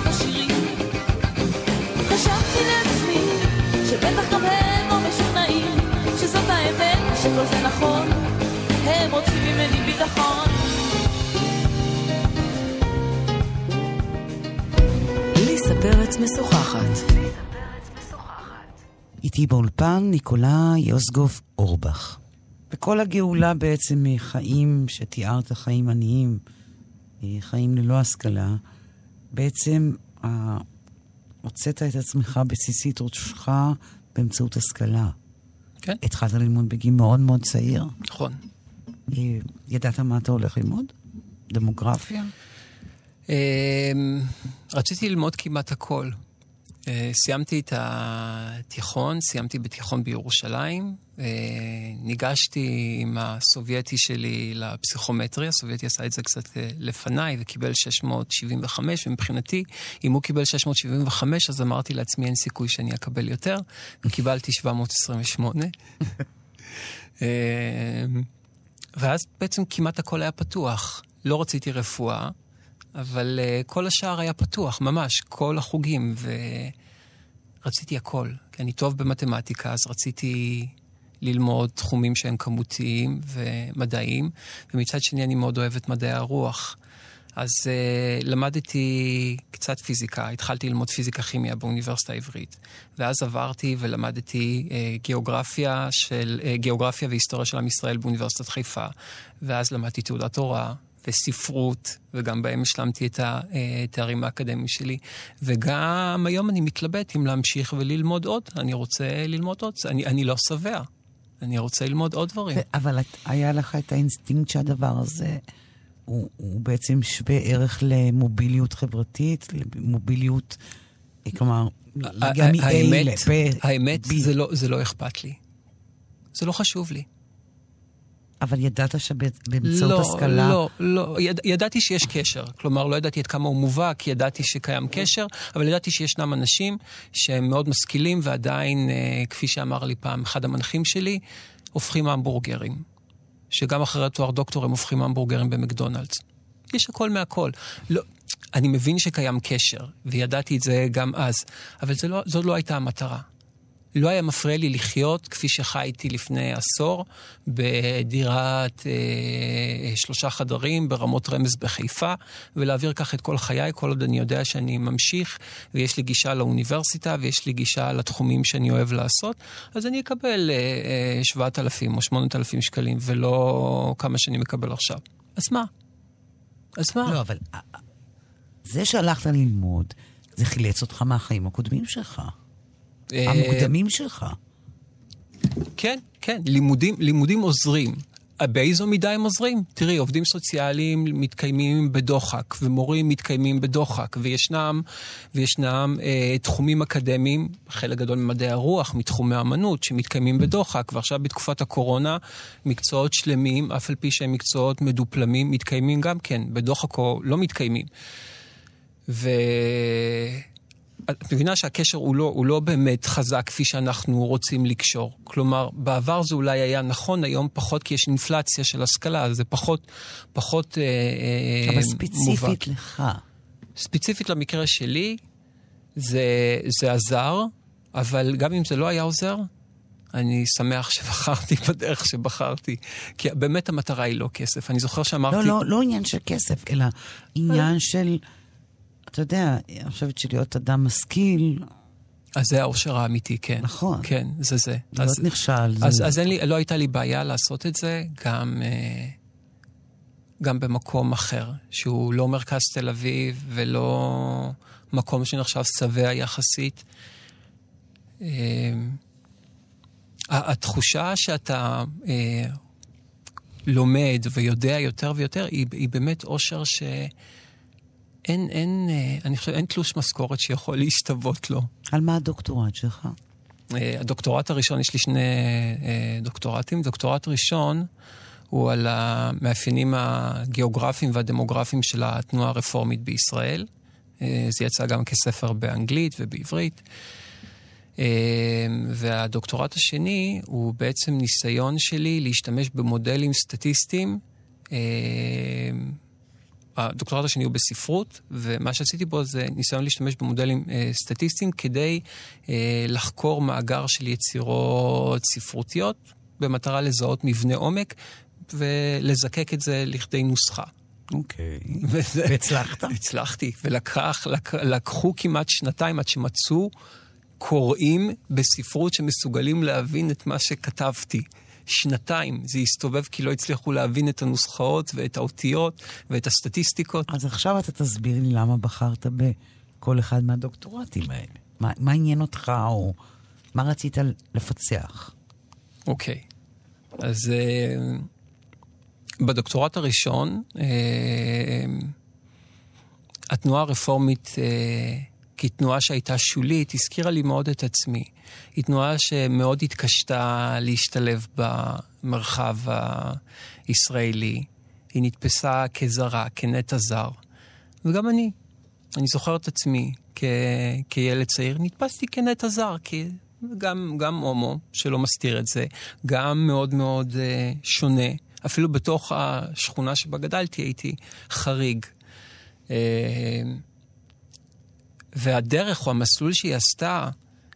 שכל זה נכון, הם רוצים ממני ביטחון. ליסה פרץ משוחחת. איתי באולפן ניקולה יוסגוף אורבך. וכל הגאולה בעצם מחיים שתיארת, חיים עניים, אה, חיים ללא השכלה, בעצם אה, הוצאת את עצמך בסיסית ראשך באמצעות השכלה. כן. התחלת ללמוד בגיל מאוד מאוד צעיר. נכון. אה, ידעת מה אתה הולך ללמוד? דמוגרפיה? אמ, רציתי ללמוד כמעט הכל. אה, סיימתי את התיכון, סיימתי בתיכון בירושלים. אה, ניגשתי עם הסובייטי שלי לפסיכומטרי, הסובייטי עשה את זה קצת אה, לפניי וקיבל 675, ומבחינתי, אם הוא קיבל 675, אז אמרתי לעצמי, אין סיכוי שאני אקבל יותר, וקיבלתי 728. אה, ואז בעצם כמעט הכל היה פתוח. לא רציתי רפואה, אבל uh, כל השאר היה פתוח, ממש, כל החוגים, ורציתי הכל. כי אני טוב במתמטיקה, אז רציתי ללמוד תחומים שהם כמותיים ומדעיים, ומצד שני אני מאוד אוהב את מדעי הרוח. אז uh, למדתי קצת פיזיקה, התחלתי ללמוד פיזיקה-כימיה באוניברסיטה העברית. ואז עברתי ולמדתי uh, גיאוגרפיה, של, uh, גיאוגרפיה והיסטוריה של עם ישראל באוניברסיטת חיפה. ואז למדתי תעודת הוראה וספרות, וגם בהם השלמתי את התארים האקדמיים שלי. וגם היום אני מתלבט אם להמשיך וללמוד עוד. אני רוצה ללמוד עוד, אני, אני לא שבע. אני רוצה ללמוד עוד דברים. אבל היה לך את האינסטינקט שהדבר הזה... הוא, הוא בעצם שווה ערך למוביליות חברתית, למוביליות, כלומר, גם מ-A ל-B. האמת, זה לא, זה לא אכפת לי. זה לא חשוב לי. אבל ידעת שבאמצעות לא, השכלה... לא, לא, יד, ידעתי שיש קשר. כלומר, לא ידעתי עד כמה הוא מובהק, ידעתי שקיים קשר, אבל ידעתי שישנם אנשים שהם מאוד משכילים ועדיין, אה, כפי שאמר לי פעם אחד המנחים שלי, הופכים המבורגרים. שגם אחרי התואר דוקטור הם הופכים המבורגרים במקדונלדס. יש הכל מהכל. לא, אני מבין שקיים קשר, וידעתי את זה גם אז, אבל לא, זו לא הייתה המטרה. לא היה מפריע לי לחיות כפי שחייתי לפני עשור, בדירת אה, שלושה חדרים ברמות רמז בחיפה, ולהעביר כך את כל חיי, כל עוד אני יודע שאני ממשיך, ויש לי גישה לאוניברסיטה, ויש לי גישה לתחומים שאני אוהב לעשות, אז אני אקבל אה, 7,000 או 8,000 שקלים, ולא כמה שאני מקבל עכשיו. אז מה? אז מה? לא, אבל אה, זה שהלכת ללמוד, זה חילץ אותך מהחיים הקודמים שלך. אה, המוקדמים שלך. כן, כן, לימודים, לימודים עוזרים. באיזו מידה הם עוזרים? תראי, עובדים סוציאליים מתקיימים בדוחק, ומורים מתקיימים בדוחק, וישנם, וישנם אה, תחומים אקדמיים, חלק גדול ממדעי הרוח, מתחומי האמנות, שמתקיימים בדוחק, ועכשיו בתקופת הקורונה, מקצועות שלמים, אף על פי שהם מקצועות מדופלמים, מתקיימים גם כן, בדוחק או לא מתקיימים. ו... את מבינה שהקשר הוא לא, הוא לא באמת חזק כפי שאנחנו רוצים לקשור. כלומר, בעבר זה אולי היה נכון, היום פחות, כי יש אינפלציה של השכלה, זה פחות, פחות אה, אבל אה, ספציפית מובן. לך. ספציפית למקרה שלי, זה, זה עזר, אבל גם אם זה לא היה עוזר, אני שמח שבחרתי בדרך שבחרתי. כי באמת המטרה היא לא כסף. אני זוכר שאמרתי... לא, לא, לא עניין של כסף, אלא עניין של... אתה יודע, אני חושבת שלהיות אדם משכיל... אז זה האושר האמיתי, כן. נכון. כן, זה זה. להיות אז, נכשל. אז, זה... אז אין לי, לא הייתה לי בעיה לעשות את זה, גם, אה, גם במקום אחר, שהוא לא מרכז תל אביב ולא מקום שנחשב שבע יחסית. אה, התחושה שאתה אה, לומד ויודע יותר ויותר, היא, היא באמת אושר ש... אין, אין, אה, אני חושב, אין תלוש משכורת שיכול להשתוות לו. על מה הדוקטורט שלך? אה, הדוקטורט הראשון, יש לי שני אה, דוקטורטים. דוקטורט ראשון הוא על המאפיינים הגיאוגרפיים והדמוגרפיים של התנועה הרפורמית בישראל. זה יצא גם כספר באנגלית ובעברית. והדוקטורט השני הוא בעצם ניסיון שלי להשתמש במודלים סטטיסטיים הדוקטורט השני הוא בספרות, ומה שעשיתי בו זה ניסיון להשתמש במודלים אה, סטטיסטיים כדי אה, לחקור מאגר של יצירות ספרותיות, במטרה לזהות מבנה עומק ולזקק את זה לכדי נוסחה. אוקיי. והצלחת? הצלחתי, ולקח, לק, כמעט שנתיים עד שמצאו קוראים בספרות שמסוגלים להבין את מה שכתבתי. שנתיים זה הסתובב כי לא הצליחו להבין את הנוסחאות ואת האותיות ואת הסטטיסטיקות. אז עכשיו אתה תסביר לי למה בחרת בכל אחד מהדוקטורטים האלה. מה, מה עניין אותך או מה רצית לפצח? אוקיי, okay. אז uh, בדוקטורט הראשון, uh, התנועה הרפורמית uh, כתנועה שהייתה שולית, הזכירה לי מאוד את עצמי. היא תנועה שמאוד התקשתה להשתלב במרחב הישראלי. היא נתפסה כזרה, כנטע זר. וגם אני, אני זוכר את עצמי כ... כילד צעיר, נתפסתי כנטע זר, כי גם, גם הומו, שלא מסתיר את זה, גם מאוד מאוד uh, שונה. אפילו בתוך השכונה שבה גדלתי הייתי חריג. Uh, והדרך או המסלול שהיא עשתה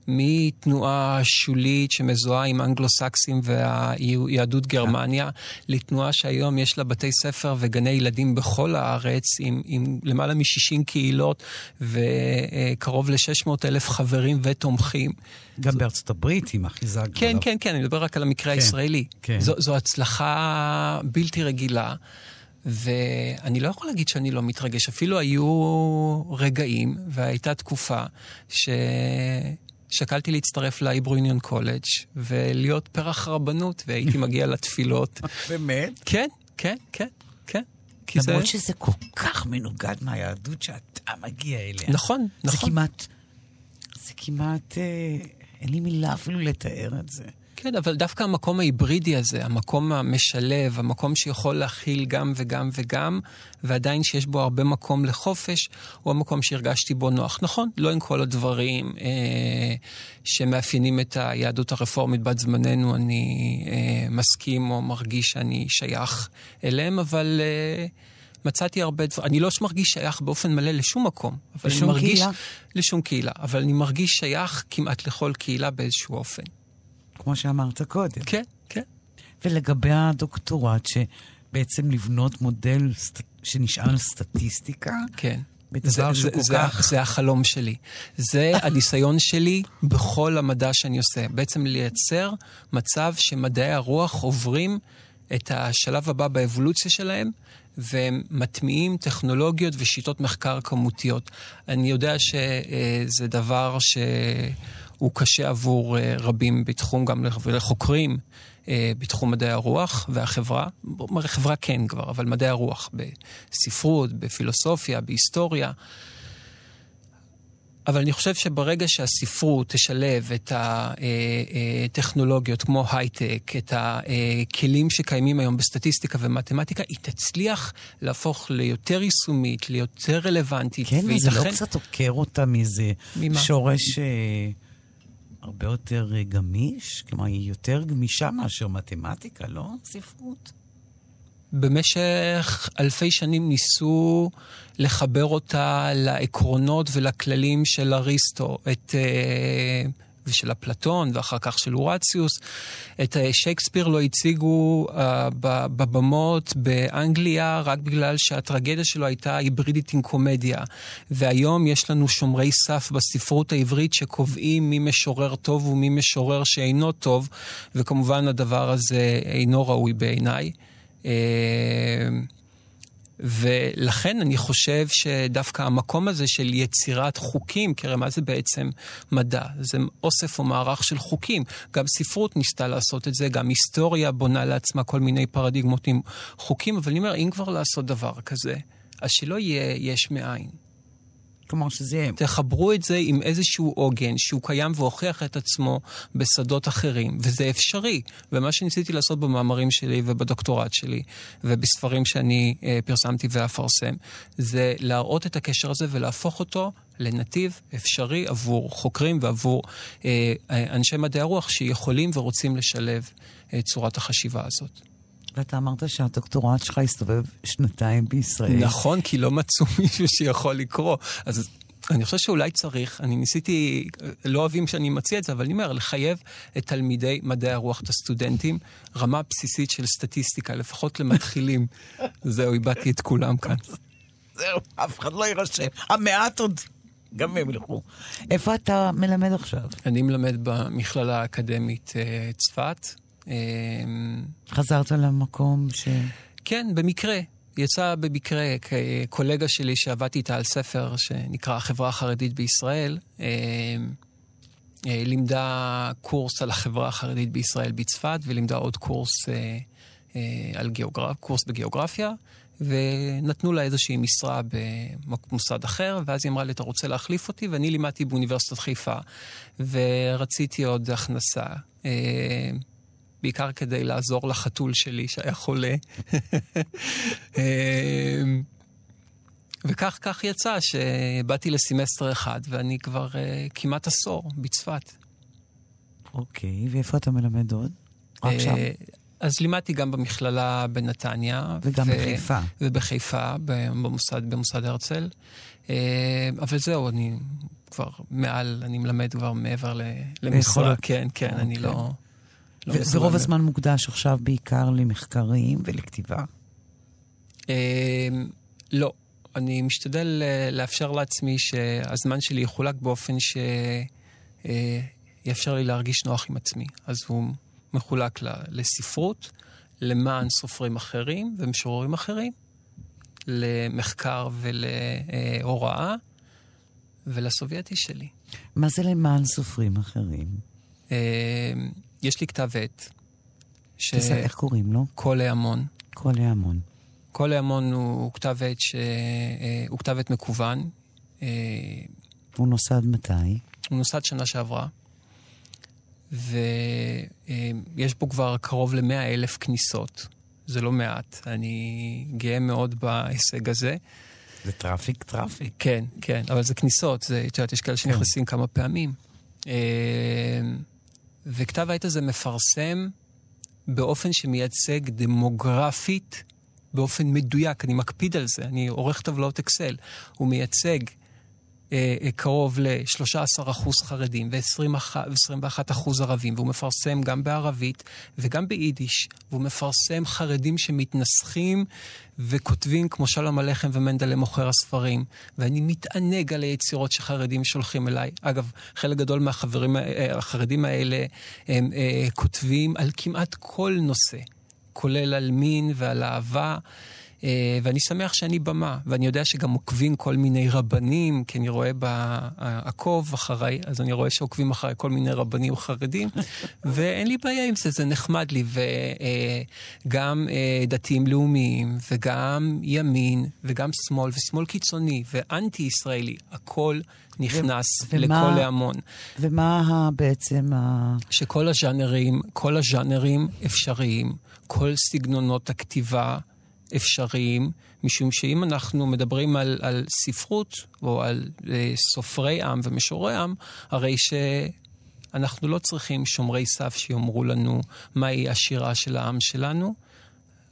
מתנועה שולית שמזוהה עם אנגלו-סקסים ויהדות גרמניה, לתנועה שהיום יש לה בתי ספר וגני ילדים בכל הארץ, עם, עם למעלה מ-60 קהילות וקרוב ל-600 אלף חברים ותומכים. גם בארצות הברית עם אחיזה גדולה. כן, כן, כן, אני מדבר רק על המקרה כן, הישראלי. כן. זו, זו הצלחה בלתי רגילה. ואני לא יכול להגיד שאני לא מתרגש, אפילו היו רגעים, והייתה תקופה, ששקלתי להצטרף להיברו יוניון קולג' ולהיות פרח רבנות, והייתי מגיע לתפילות. באמת? כן, כן, כן, כן. כי זה... למרות שזה כל כך מנוגד מהיהדות שאתה מגיע אליה. נכון, זה נכון. כמעט, זה כמעט, אה, אין לי מילה אפילו לתאר את זה. כן, אבל דווקא המקום ההיברידי הזה, המקום המשלב, המקום שיכול להכיל גם וגם וגם, ועדיין שיש בו הרבה מקום לחופש, הוא המקום שהרגשתי בו נוח. נכון, לא עם כל הדברים אה, שמאפיינים את היהדות הרפורמית בת זמננו, אני אה, מסכים או מרגיש שאני שייך אליהם, אבל... אה, מצאתי הרבה דברים, אני לא מרגיש שייך באופן מלא לשום מקום. לשום אני מרגיש, קהילה? לשום קהילה. אבל אני מרגיש שייך כמעט לכל קהילה באיזשהו אופן. כמו שאמרת קודם. כן, כן. ולגבי הדוקטורט, שבעצם לבנות מודל סט... שנשען על סטטיסטיקה, כן. בדבר זה, שכל זה, כך... זה, זה החלום שלי. זה הניסיון שלי בכל המדע שאני עושה. בעצם לייצר מצב שמדעי הרוח עוברים את השלב הבא באבולוציה שלהם, והם מטמיעים טכנולוגיות ושיטות מחקר כמותיות. אני יודע שזה דבר שהוא קשה עבור אה, רבים בתחום, גם לחוקרים אה, בתחום מדעי הרוח והחברה. חברה כן כבר, אבל מדעי הרוח בספרות, בפילוסופיה, בהיסטוריה. אבל אני חושב שברגע שהספרות תשלב את הטכנולוגיות כמו הייטק, את הכלים שקיימים היום בסטטיסטיקה ומתמטיקה, היא תצליח להפוך ליותר יישומית, ליותר רלוונטית. כן, אבל זה לא וייתכן- קצת עוקר אותה מאיזה ממה? שורש אה, הרבה יותר אה, גמיש? כלומר, היא יותר גמישה מאשר מתמטיקה, לא? ספרות. במשך אלפי שנים ניסו לחבר אותה לעקרונות ולכללים של אריסטו, את, אה, ושל אפלטון, ואחר כך של אורציוס. את אה, שייקספיר לא הציגו ב- בבמות באנגליה רק בגלל שהטרגדיה שלו הייתה היברידית עם קומדיה. והיום יש לנו שומרי סף בספרות העברית שקובעים מי משורר טוב ומי משורר שאינו טוב, וכמובן הדבר הזה אינו ראוי בעיניי. אה, ולכן אני חושב שדווקא המקום הזה של יצירת חוקים, כי הרי מה זה בעצם מדע? זה אוסף או מערך של חוקים. גם ספרות ניסתה לעשות את זה, גם היסטוריה בונה לעצמה כל מיני פרדיגמות עם חוקים, אבל אני אומר, אם כבר לעשות דבר כזה, אז שלא יהיה יש מאין. כלומר, שזה... תחברו את זה עם איזשהו עוגן שהוא קיים והוכיח את עצמו בשדות אחרים, וזה אפשרי. ומה שניסיתי לעשות במאמרים שלי ובדוקטורט שלי, ובספרים שאני אה, פרסמתי ואפרסם, זה להראות את הקשר הזה ולהפוך אותו לנתיב אפשרי עבור חוקרים ועבור אה, אה, אנשי מדעי הרוח שיכולים ורוצים לשלב את צורת החשיבה הזאת. ואתה אמרת שהדוקטורט שלך הסתובב שנתיים בישראל. נכון, כי לא מצאו מישהו שיכול לקרוא. אז אני חושב שאולי צריך, אני ניסיתי, לא אוהבים שאני מציע את זה, אבל אני אומר, לחייב את תלמידי מדעי הרוח, את הסטודנטים, רמה בסיסית של סטטיסטיקה, לפחות למתחילים. זהו, איבדתי את כולם כאן. זהו, אף אחד לא יירשם. המעט עוד, גם הם ילכו. איפה אתה מלמד עכשיו? אני מלמד במכללה האקדמית אה, צפת. אה, חזרת למקום ש... כן, במקרה. יצא במקרה קולגה שלי שעבדתי איתה על ספר שנקרא החברה החרדית בישראל, אה, אה, לימדה קורס על החברה החרדית בישראל בצפת, ולימדה עוד קורס, אה, אה, על גיאוגרפ, קורס בגיאוגרפיה, ונתנו לה איזושהי משרה במוסד אחר, ואז היא אמרה לי, אתה רוצה להחליף אותי? ואני לימדתי באוניברסיטת חיפה, ורציתי עוד הכנסה. בעיקר כדי לעזור לחתול שלי שהיה חולה. אמ, וכך כך יצא שבאתי לסמסטר אחד, ואני כבר uh, כמעט עשור בצפת. אוקיי, ואיפה אתה מלמד עוד? רק שם. אה, אז לימדתי גם במכללה בנתניה. וגם ו- בחיפה. ובחיפה, במוסד, במוסד הרצל. אה, אבל זהו, אני כבר מעל, אני מלמד כבר מעבר למשרה. כן, כן, אני אוקיי. לא... לא ורוב מ- הזמן מוקדש עכשיו בעיקר למחקרים ולכתיבה. אה, לא. אני משתדל אה, לאפשר לעצמי שהזמן שלי יחולק באופן שיאפשר לי להרגיש נוח עם עצמי. אז הוא מחולק ל- לספרות, למען סופרים אחרים ומשוררים אחרים, למחקר ולהוראה, ולסובייטי שלי. מה זה למען סופרים אחרים? אה, יש לי כתב עת, תסע, איך קוראים לו? שכל ההמון. כל ההמון. כל ההמון הוא כתב עת ש... אה, הוא כתב עת מקוון. אה, הוא נוסד מתי? הוא נוסד שנה שעברה, ויש בו כבר קרוב ל-100 אלף כניסות. זה לא מעט. אני גאה מאוד בהישג הזה. זה traffic traffic. כן, כן, אבל זה כניסות, זה, את יודעת, יש כאלה שנכנסים כמה פעמים. וכתב העת הזה מפרסם באופן שמייצג דמוגרפית, באופן מדויק, אני מקפיד על זה, אני עורך טבלאות אקסל. הוא מייצג קרוב ל-13% חרדים ו-21% ערבים, והוא מפרסם גם בערבית וגם ביידיש, והוא מפרסם חרדים שמתנסחים וכותבים כמו שלום הלחם ומנדלה מוכר הספרים, ואני מתענג על היצירות שחרדים שולחים אליי. אגב, חלק גדול מהחברים, אה, החרדים האלה הם אה, כותבים על כמעט כל נושא, כולל על מין ועל אהבה. אה, ואני שמח שאני במה, ואני יודע שגם עוקבים כל מיני רבנים, כי אני רואה בעקוב אחריי, אז אני רואה שעוקבים אחריי כל מיני רבנים חרדים, ואין לי בעיה עם זה, זה נחמד לי, וגם אה, דתיים לאומיים, וגם ימין, וגם שמאל, ושמאל קיצוני, ואנטי-ישראלי, הכל נכנס ומה- לכל ההמון. ומה בעצם ה... שכל הז'אנרים, כל הז'אנרים אפשריים, כל סגנונות הכתיבה אפשריים, משום שאם אנחנו מדברים על, על ספרות או על אה, סופרי עם ומשוררי עם, הרי שאנחנו לא צריכים שומרי סף שיאמרו לנו מהי השירה של העם שלנו.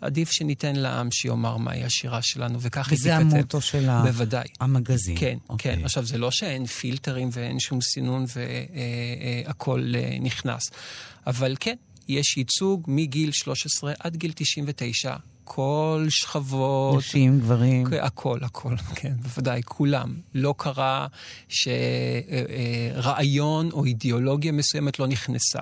עדיף שניתן לעם שיאמר מהי השירה שלנו, וכך היא וזה תיכתב. המוטו של בוודאי. המגזין. כן, אוקיי. כן. עכשיו, זה לא שאין פילטרים ואין שום סינון והכול נכנס. אבל כן, יש ייצוג מגיל 13 עד גיל 99. כל שכבות... נשים, גברים. הכל, הכל, כן, בוודאי, כולם. לא קרה שרעיון או אידיאולוגיה מסוימת לא נכנסה.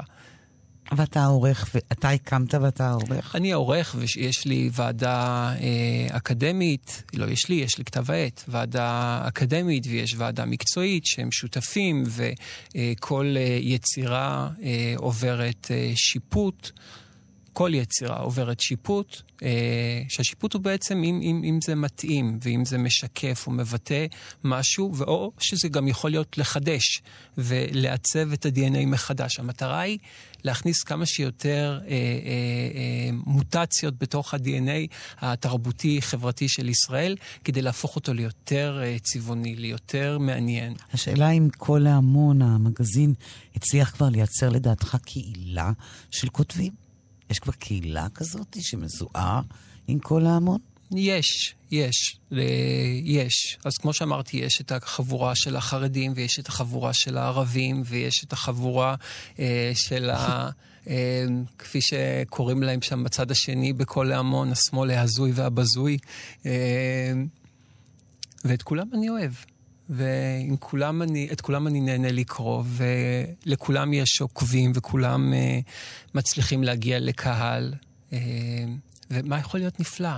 ואתה עורך, ואתה הקמת ואתה עורך. אני העורך, ויש לי ועדה אה, אקדמית, לא יש לי, יש לי כתב העת, ועדה אקדמית ויש ועדה מקצועית שהם שותפים, וכל אה, יצירה אה, עוברת אה, שיפוט. כל יצירה עוברת שיפוט, אה, שהשיפוט הוא בעצם אם, אם, אם זה מתאים ואם זה משקף או מבטא משהו, ואו שזה גם יכול להיות לחדש ולעצב את ה-DNA מחדש. המטרה היא להכניס כמה שיותר אה, אה, אה, מוטציות בתוך ה-DNA התרבותי-חברתי של ישראל, כדי להפוך אותו ליותר אה, צבעוני, ליותר מעניין. השאלה אם כל ההמון, המגזין, הצליח כבר לייצר לדעתך קהילה של כותבים? יש כבר קהילה כזאת שמזוהה עם כל ההמון? יש, יש, ל- יש. אז כמו שאמרתי, יש את החבורה של החרדים, ויש את החבורה של הערבים, ויש את החבורה אה, של ה... אה, כפי שקוראים להם שם בצד השני, בכל ההמון, השמאל ההזוי והבזוי. אה, ואת כולם אני אוהב. ועם כולם כולם אני נהנה לקרוא, ולכולם יש עוקבים, וכולם אה, מצליחים להגיע לקהל. אה, ומה יכול להיות נפלא?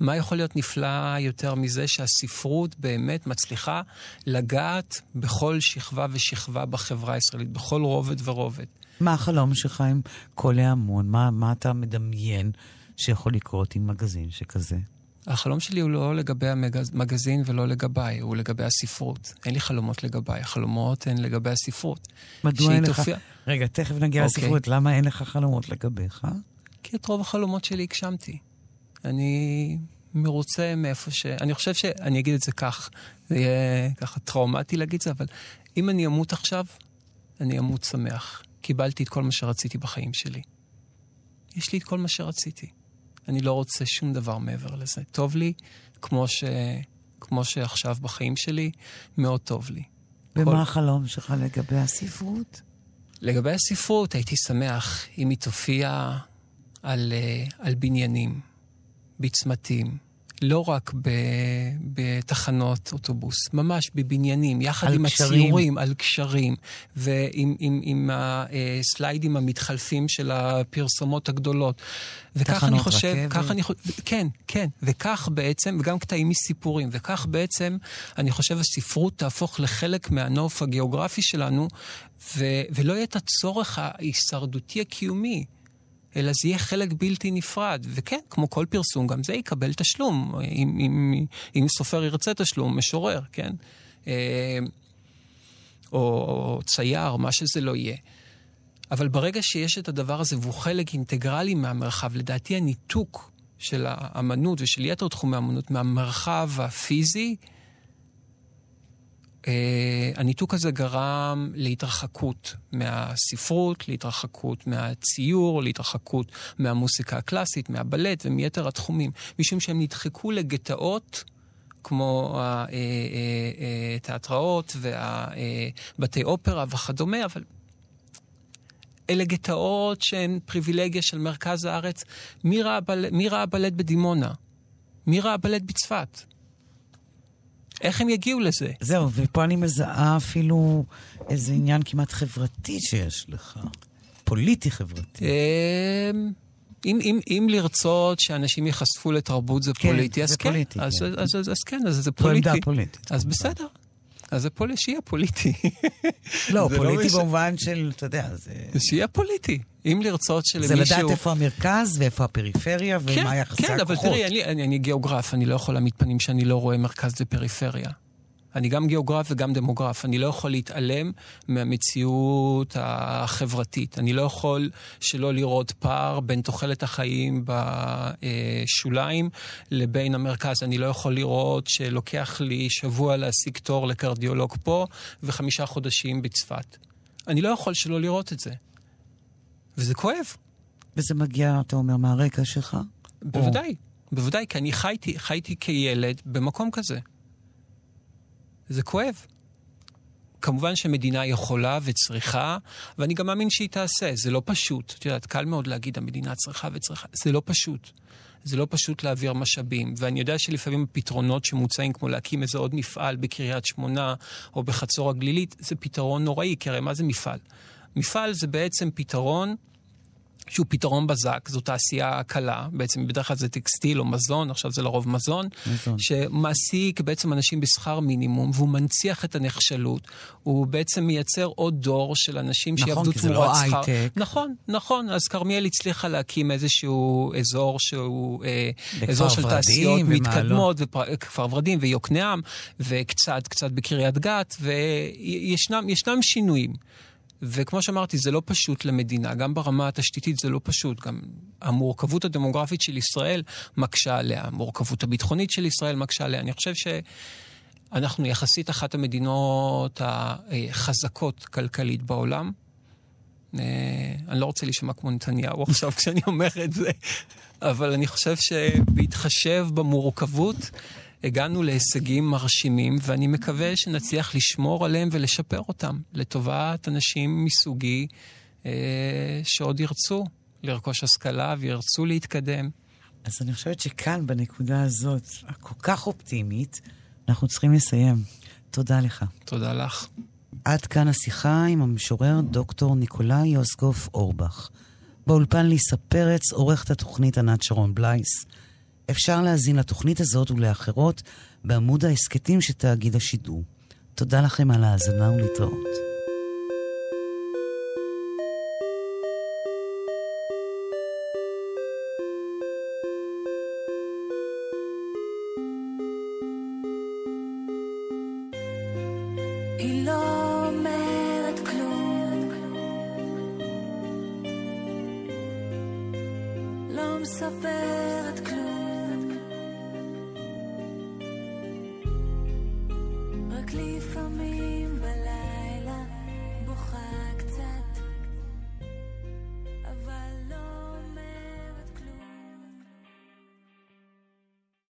מה יכול להיות נפלא יותר מזה שהספרות באמת מצליחה לגעת בכל שכבה ושכבה בחברה הישראלית, בכל רובד ורובד? מה החלום שלך עם כל ההמון? מה, מה אתה מדמיין שיכול לקרות עם מגזין שכזה? החלום שלי הוא לא לגבי המגזין ולא לגביי, הוא לגבי הספרות. אין לי חלומות לגביי, החלומות הן לגבי הספרות. מדוע אין לך... תופיע... רגע, תכף נגיע אוקיי. לספרות. למה אין לך חלומות לגביך? כי את רוב החלומות שלי הגשמתי. אני מרוצה מאיפה ש... אני חושב ש... אני אגיד את זה כך, זה יהיה ככה טראומטי להגיד את זה, אבל אם אני אמות עכשיו, אני אמות שמח. קיבלתי את כל מה שרציתי בחיים שלי. יש לי את כל מה שרציתי. אני לא רוצה שום דבר מעבר לזה. טוב לי, כמו, ש... כמו שעכשיו בחיים שלי, מאוד טוב לי. ומה כל... החלום שלך לגבי הספרות? לגבי הספרות, הייתי שמח אם היא תופיע על, אה, על בניינים, בצמתים, לא רק ב, בתחנות אוטובוס, ממש בבניינים, יחד עם קשרים. הציורים, על קשרים, ועם עם, עם הסליידים המתחלפים של הפרסומות הגדולות. וכך אני חושב, רכבת. כך אני חושב, כן, כן, וכך בעצם, וגם קטעים מסיפורים, וכך בעצם, אני חושב, הספרות תהפוך לחלק מהנוף הגיאוגרפי שלנו, ו, ולא יהיה את הצורך ההישרדותי הקיומי. אלא זה יהיה חלק בלתי נפרד. וכן, כמו כל פרסום, גם זה יקבל תשלום, אם, אם, אם סופר ירצה תשלום, משורר, כן? אה, או, או צייר, מה שזה לא יהיה. אבל ברגע שיש את הדבר הזה והוא חלק אינטגרלי מהמרחב, לדעתי הניתוק של האמנות ושל יתר תחומי האמנות מהמרחב הפיזי, Uh, הניתוק הזה גרם להתרחקות מהספרות, להתרחקות מהציור, להתרחקות מהמוסיקה הקלאסית, מהבלט ומיתר התחומים, משום שהם נדחקו לגטאות. כמו התיאטראות והבתי אופרה וכדומה, אבל אלה גטאות שהן פריבילגיה של מרכז הארץ. מי ראה בלט בדימונה? מי ראה בלט בצפת? איך הם יגיעו לזה? זהו, ופה אני מזהה אפילו איזה עניין כמעט חברתי שיש לך. פוליטי חברתי. אמ, אם, אם, אם לרצות שאנשים ייחשפו לתרבות זה כן, פוליטי, אז זה כן. פוליטי, אז, כן. אז, אז, אז, אז כן, אז זה פוליטי. עמדה פוליטית. אז בסדר. אז זה פוליטי, שיהיה פוליטי. לא, זה לא פוליטי מש- במובן של, אתה יודע, זה... שיהיה פוליטי. אם לרצות זה שלמישהו... לדעת איפה המרכז ואיפה הפריפריה כן, ומה יחסי כן, הכוחות. אבל תראי, אני, אני, אני גיאוגרף, אני לא יכול להעמיד פנים שאני לא רואה מרכז ופריפריה. אני גם גיאוגרף וגם דמוגרף. אני לא יכול להתעלם מהמציאות החברתית. אני לא יכול שלא לראות פער בין תוחלת החיים בשוליים לבין המרכז. אני לא יכול לראות שלוקח לי שבוע להשיג תור לקרדיולוג פה וחמישה חודשים בצפת. אני לא יכול שלא לראות את זה. וזה כואב. וזה מגיע, אתה אומר, מהרקע שלך? בוודאי, בוודאי, כי אני חייתי, חייתי כילד במקום כזה. זה כואב. כמובן שמדינה יכולה וצריכה, ואני גם מאמין שהיא תעשה. זה לא פשוט. את יודעת, קל מאוד להגיד, המדינה צריכה וצריכה. זה לא פשוט. זה לא פשוט להעביר משאבים. ואני יודע שלפעמים הפתרונות שמוצעים, כמו להקים איזה עוד מפעל בקריית שמונה או בחצור הגלילית, זה פתרון נוראי, כי הרי מה זה מפעל? מפעל זה בעצם פתרון שהוא פתרון בזק, זו תעשייה קלה, בעצם בדרך כלל זה טקסטיל או מזון, עכשיו זה לרוב מזון, מזון. שמעסיק בעצם אנשים בשכר מינימום, והוא מנציח את הנחשלות, הוא בעצם מייצר עוד דור של אנשים נכון, שיעבדו כי זה לא תמורת שכר. הייטק. נכון, נכון, אז כרמיאל הצליחה להקים איזשהו אזור שהוא אה, אזור של ורדים תעשיות ומעלות. מתקדמות, וכפר ורדים ויוקנעם, וקצת קצת בקריית גת, וישנם ישנם שינויים. וכמו שאמרתי, זה לא פשוט למדינה, גם ברמה התשתיתית זה לא פשוט. גם המורכבות הדמוגרפית של ישראל מקשה עליה, המורכבות הביטחונית של ישראל מקשה עליה. אני חושב שאנחנו יחסית אחת המדינות החזקות כלכלית בעולם. אה, אני לא רוצה להישמע כמו נתניהו עכשיו כשאני אומר את זה, אבל אני חושב שבהתחשב במורכבות, הגענו להישגים מרשימים, ואני מקווה שנצליח לשמור עליהם ולשפר אותם לטובת אנשים מסוגי אה, שעוד ירצו לרכוש השכלה וירצו להתקדם. אז אני חושבת שכאן, בנקודה הזאת, הכל כך אופטימית, אנחנו צריכים לסיים. תודה לך. תודה לך. עד כאן השיחה עם המשורר דוקטור ניקולאי יוסקוף אורבך. באולפן ליסה פרץ, עורכת התוכנית ענת שרון בלייס. אפשר להאזין לתוכנית הזאת ולאחרות בעמוד ההסכתים של תאגיד השידור. תודה לכם על ההאזנה ולהתראות.